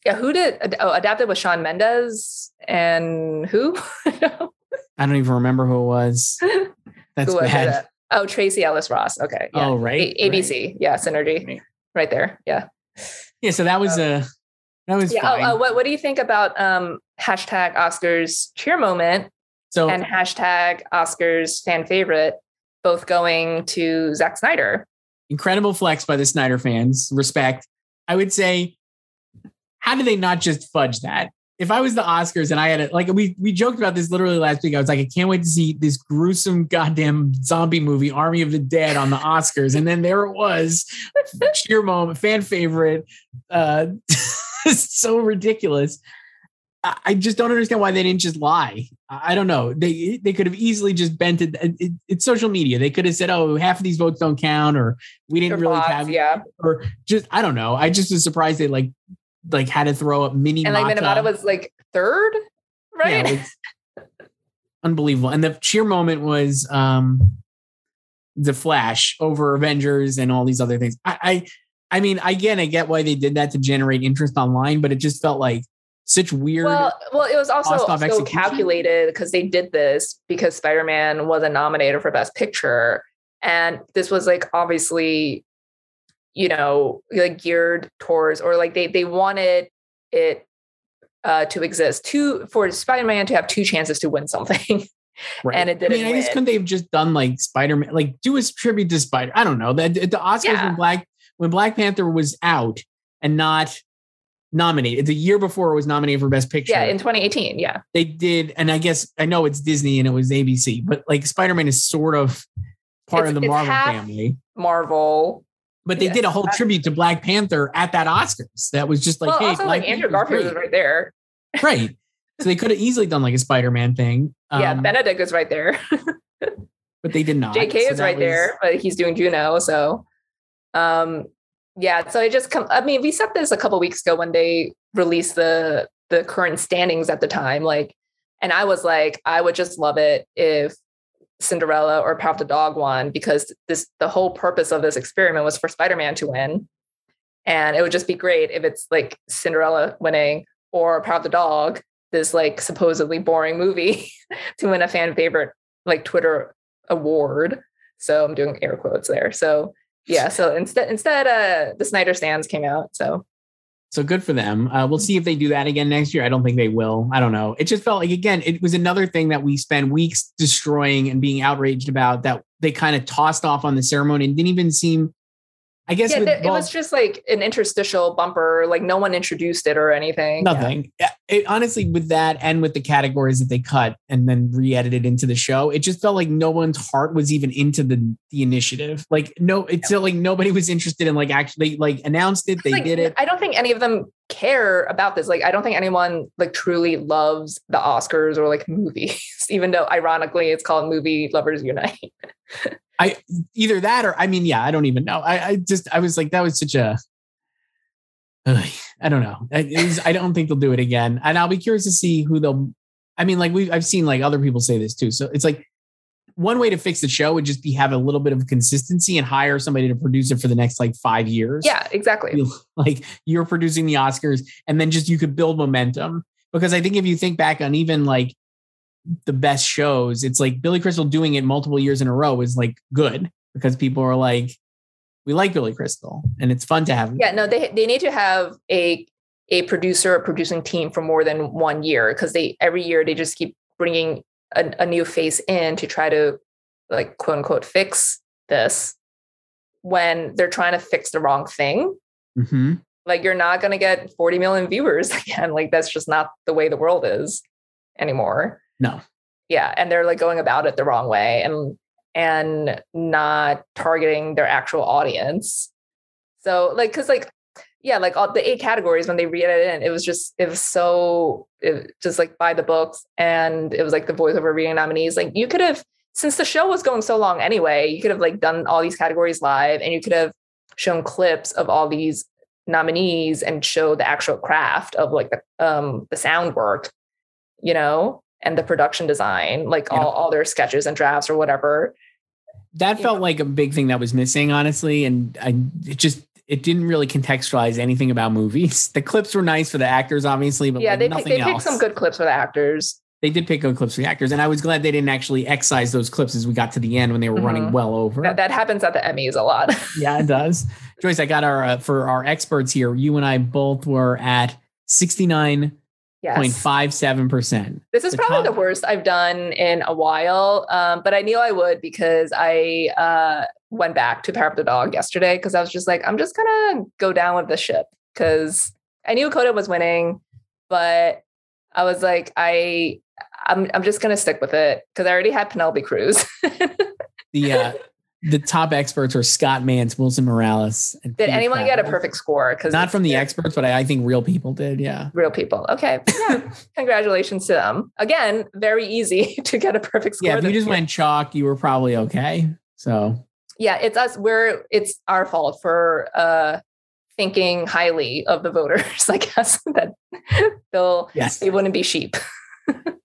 Yeah, who did oh adapted with Shawn Mendes and who? I don't even remember who it was. That's who bad. Oh, Tracee Ellis Ross. Okay. Yeah. Oh, right. A- ABC. Yeah, synergy. Right. Right there. Yeah. Yeah. So that was a that was Yeah. Oh, uh, what what do you think about um hashtag Oscars cheer moment so and hashtag Oscars fan favorite, both going to Zack Snyder? incredible flex by the Snyder fans. Respect. I would say, how did they not just fudge that? If I was the Oscars and I had it, like we we joked about this literally last week. I was like, I can't wait to see this gruesome goddamn zombie movie, Army of the Dead, on the Oscars, and then there it was, cheer moment, fan favorite. Uh, so ridiculous. I I just don't understand why they didn't just lie. I I don't know. They they could have easily just bent it. it- it- It's social media. They could have said, "Oh, half of these votes don't count," or "We didn't really have," yeah. or just I don't know. I just was surprised they like like had to throw up mini And like Mata. Minamata was like third, right? Yeah, unbelievable. And the cheer moment was um the Flash over Avengers and all these other things. I I, I mean, again, I get why they did that to generate interest online, but it just felt like such weird. Well, well, it was also so calculated because they did this because Spider-Man wasn't nominated for Best Picture, and this was like obviously, you know, like geared towards or like they they wanted it uh, to exist. Two for Spider-Man to have two chances to win something. Right. And it didn't I mean, I guess couldn't they have just done like Spider Man, like do a tribute to Spider? I don't know. That the Oscars Yeah. when Black when Black Panther was out and not nominated the year before it was nominated for Best Picture. Yeah, in 2018. Yeah. they did, and I guess I know it's Disney and it was ABC, but like Spider Man is sort of part It's- of the Marvel half- family. Marvel. But they yeah. did a whole tribute to Black Panther at that Oscars. That was just like, well, hey, also like Andrew Panther's Garfield is right there. right. So they could have easily done like a Spider Man thing. yeah, um, Benedict is right there. but they did not. JK So is right was- there, but he's doing Juno. So, um, yeah. So it just come. I mean, we said this a couple weeks ago when they released the the current standings at the time. Like, and I was like, I would just love it if Cinderella or Power the Dog won because this the whole purpose of this experiment was for Spider Man to win, and it would just be great if it's like Cinderella winning or Power the Dog, this like supposedly boring movie, to win a fan favorite like Twitter award. So I'm doing air quotes there. So yeah. So instead, instead, uh, the Snyder stands came out. So So good for them. Uh, we'll see if they do that again next year. I don't think they will. I don't know. It just felt like again, it was another thing that we spent weeks destroying and being outraged about that they kind of tossed off on the ceremony and didn't even seem. I guess yeah, with it well, was just like an interstitial bumper. Like no one introduced it or anything. Nothing. Yeah, It, honestly, with that and with the categories that they cut and then re-edited into the show, it just felt like no one's heart was even into the the initiative. Like no, it felt like nobody was interested in like actually like announced it. They Like, did it. I don't think any of them care about this. Like, I don't think anyone like truly loves the Oscars or like movies, even though ironically it's called Movie Lovers Unite. I either that or I mean, yeah, I don't even know. I, I just I was like, that was such a. Ugh, I don't know. I, was- I don't think they'll do it again, and I'll be curious to see who they'll. I mean, like we I've seen like other people say this too. So it's like one way to fix the show would just be have a little bit of consistency and hire somebody to produce it for the next like five years. Yeah, exactly. like you're producing the Oscars, and then just you could build momentum. Because I think if you think back on even like the best shows, it's like Billy Crystal doing it multiple years in a row is like good because people are like, we like Billy Crystal, and it's fun to have. Yeah, no, they they need to have a a producer or producing team for more than one year because they every year they just keep bringing a, a new face in to try to like quote unquote fix this when they're trying to fix the wrong thing. hmm Like you're not going to get 40 million viewers again. Like that's just not the way the world is anymore. No. Yeah, and they're like going about it the wrong way and and not targeting their actual audience. So like cuz like yeah, like all the eight categories when they read it in, it was just it was so it, just like by the books and it was like the voiceover reading nominees. Like you could have since the show was going so long anyway, you could have like done all these categories live and you could have shown clips of all these nominees and show the actual craft of like the um the sound work, you know, and the production design, like Yeah. all, all their sketches and drafts or whatever. That felt like a big thing that was missing, honestly, and I it just it didn't really contextualize anything about movies. The clips were nice for the actors, obviously, but yeah, like they pick, they else. picked some good clips for the actors. they did pick good clips for the actors, and I was glad they didn't actually excise those clips as we got to the end when they were running Mhm. well over. That, that happens at the Emmys a lot. yeah, it does. Joyce, I got our uh, for our experts here. You and I both were at sixty nine yes. five seven percent. This is the probably top- the worst I've done in a while, um, but I knew I would because I uh, went back to Power of the Dog yesterday because I was just like, I'm just gonna go down with the ship because I knew Coda was winning, but I was like, I, I'm, I'm just gonna stick with it because I already had Penelope Cruz. The uh, the top experts are Scott Mantz, Wilson Morales. And Did anyone get a perfect score? Because Not from the experts, but I, I think real people did. Yeah. real people. Okay, yeah. Congratulations to them. Again, very easy to get a perfect score. Yeah. If you just year. went chalk, you were probably okay. So yeah it's us we're it's our fault for uh thinking highly of the voters i guess that they'll yes. they wouldn't be sheep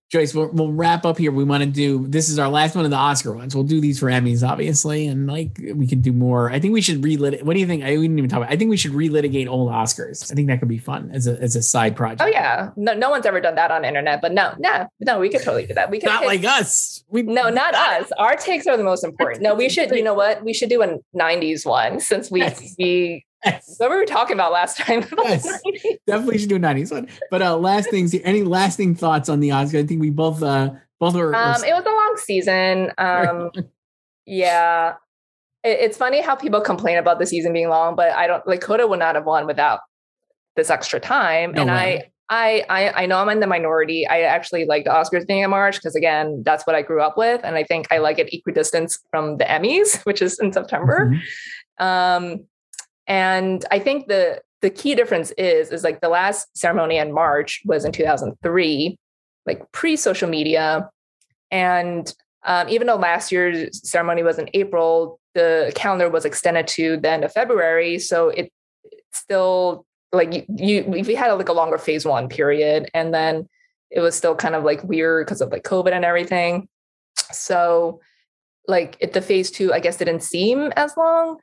Joyce, we'll, we'll wrap up here. We want to do this is our last one of the Oscar ones. We'll do these for Emmys, obviously, and like we can do more. I think we should relit. What do you think? I we didn't even talk about. I think we should relitigate old Oscars. I think that could be fun as a as a side project. oh yeah no, no one's ever done that on internet but no no no we could totally do that we could not pick- like us. We no not us our takes are the most important no we should you know what we should do a 90s one since we Yes. we Yes. What were we talking about last time? Yes. Definitely should do a 90s one. But uh last things, any lasting thoughts on the Oscar? I think we both uh both were, Um, it was a long season. Um, yeah, it, it's funny how people complain about the season being long, but I don't like Coda would not have won without this extra time. No and way. I, I, I, I know I'm in the minority. I actually like the Oscars being in March because again, that's what I grew up with, and I think I like it equidistant from the Emmys, which is in September. Mhm. Um, and I think the the key difference is is like the last ceremony in March was in 2003, like pre social media, and um, even though last year's ceremony was in April, the calendar was extended to the end of February, so it still like you, you we had like a longer phase one period, and then it was still kind of like weird because of like COVID and everything. So like it, the phase two, I guess, didn't seem as long,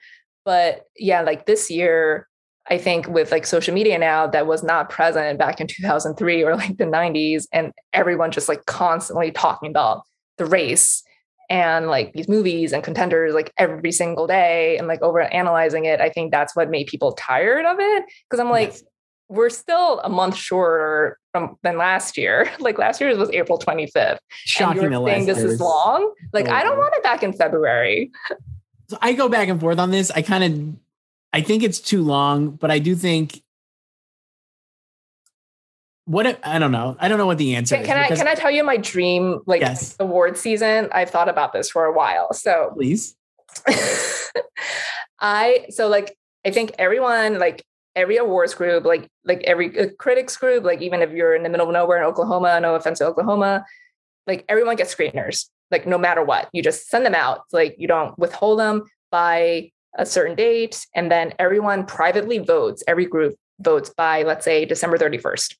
but yeah, like this year, I think with like social media now that was not present back in 2003 or like the 90s, and everyone just like constantly talking about the race and like these movies and contenders like every single day and like over analyzing it. I think that's what made people tired of it because I'm like, Yes. we're still a month shorter from than last year. Like last year's was April 25th. shocking and you're saying this is long. Like I don't want it back in February. So I go back and forth on this. I kind of I think it's too long, but I do think what if, I don't know. I don't know what the answer Can, is. can I can I tell you my dream like Yes. award season? I've thought about this for a while. So please? I so like I think everyone like every awards group like like every uh, critics group like even if you're in the middle of nowhere in Oklahoma, no offense to Oklahoma, like everyone gets screeners like no matter what. You just send them out like you don't withhold them by a certain date and then everyone privately votes. Every group votes by let's say December 31st.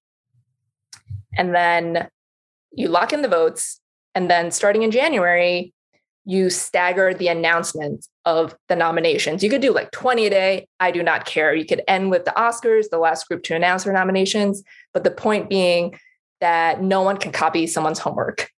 And then you lock in the votes and then starting in January you stagger the announcements of the nominations. You could do like 20 a day. I do not care. You could end with the Oscars, the last group to announce their nominations. But the point being that no one can copy someone's homework.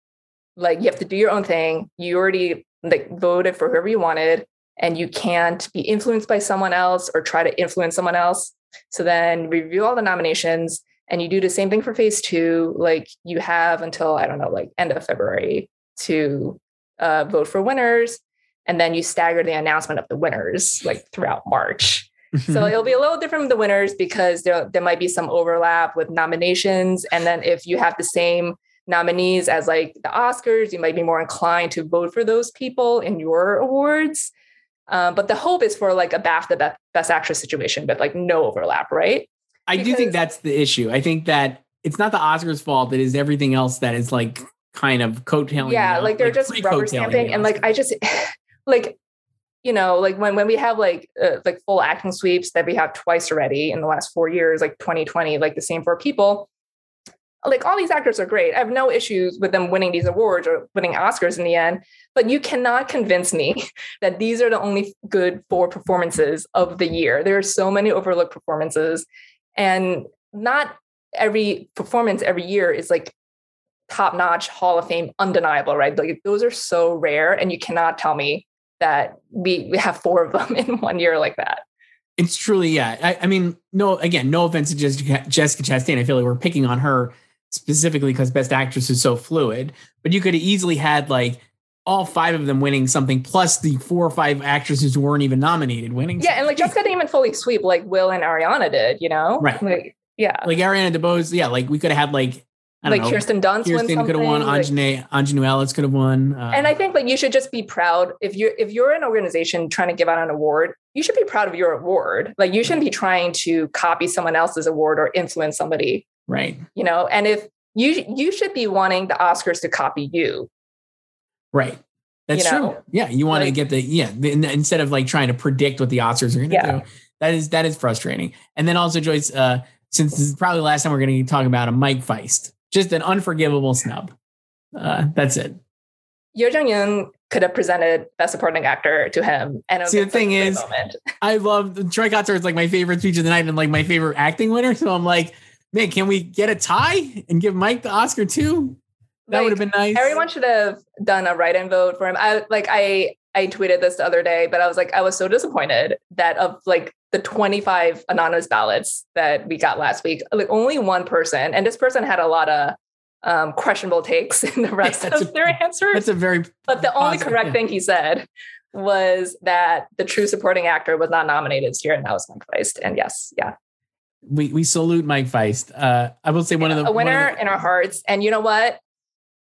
Like you have to do your own thing. You already like voted for whoever you wanted, and you can't be influenced by someone else or try to influence someone else. So then review all the nominations and you do the same thing for phase two. Like you have until I don't know, like end of February to uh, vote for winners, and then you stagger the announcement of the winners like throughout March. So it'll be a little different with the winners because there there might be some overlap with nominations, and then if you have the same nominees as like the Oscars, you might be more inclined to vote for those people in your awards. Um, but the hope is for like a BAFTA Best, Best Actress situation, but like no overlap, right? I do think that's the issue. I think that it's not the Oscars' fault. It is everything else that is like kind of coattailing. yeah like they're just pre-coattailing rubber stamping and like i just like you know like when when we have like uh, like full acting sweeps that we have twice already in the last four years like 2020 like the same four people like all these actors are great i have no issues with them winning these awards or winning oscars in the end but you cannot convince me that these are the only good four performances of the year there are so many overlooked performances and not every performance every year is like top notch Hall of Fame, undeniable, right? Like those are so rare, and you cannot tell me that we we have four of them in one year like that. It's truly, yeah. I, I mean, no, again, no offense to Jessica, Jessica Chastain. I feel like we're picking on her specifically because Best Actress is so fluid. But you could have easily had like all five of them winning something, plus the four or five actresses who weren't even nominated winning. Yeah, and like something. Jessica didn't even fully sweep like Will and Ariana did, you know? Right. Like, yeah. like Ariana DeBose. Yeah, like we could have had like I don't Like know. Kirsten Dunst Kirsten could have won. something, like- Aunjanue, Ellis could have won. Uh, and I think like you should just be proud if you're if you're an organization trying to give out an award, you should be proud of your award. Like you shouldn't be trying to copy someone else's award or influence somebody, right, you know. And if you you should be wanting the Oscars to copy you. right. That's You true. Yeah, you want to get the yeah the, instead of like trying to predict what the Oscars are going to Yeah. do. That is that is frustrating. And then also Joyce, uh, since this is probably the last time we're going to talk about a Mike Faist, just an unforgivable snub. Uh, that's it. Yuh-jung Youn could have presented Best Supporting Actor to him, and it See, the thing is- moment. I love Troy Kotsur is like my favorite speech of the night and like my favorite acting winner. So I'm like, man, can we get a tie and give Mike the Oscar too? That Like, would have been nice. Everyone should have done a write-in vote for him. I like I I tweeted this the other day, but I was like I was so disappointed that of like the 25 anonymous ballots that we got last week, like only one person, and this person had a lot of um, questionable takes in the rest Yeah, of a, their answers. That's a very but the only correct yeah. thing he said was that the true supporting actor was not nominated this year, and that was Mike Faist. And yes, yeah, we we salute Mike Faist. Uh, I will say one of the a winner the- in our hearts. And you know what?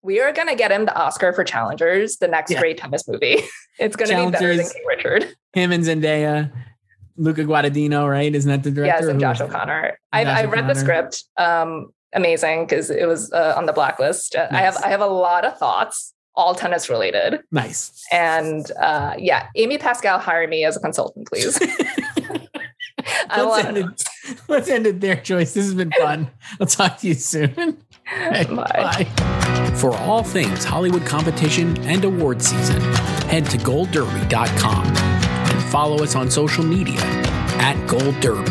We are going to get him the Oscar for Challengers, the next Yeah. great tennis movie. It's going to be better than King Richard. him and Zendaya, Luca Guadagnino, right? Isn't that the director? Yes, and Josh? O'Connor. I, Josh I read the script. Um, amazing because it was uh, on the blacklist. Uh, I have I have a lot of thoughts, all tennis related. Nice. And uh, yeah, Amy Pascal, hire me as a consultant, please. I let's, end it, let's end it there, Joyce. This has been fun. I'll talk to you soon. Okay, Bye. bye. For all things Hollywood competition and award season, head to goldderby.com and follow us on social media at Gold Derby.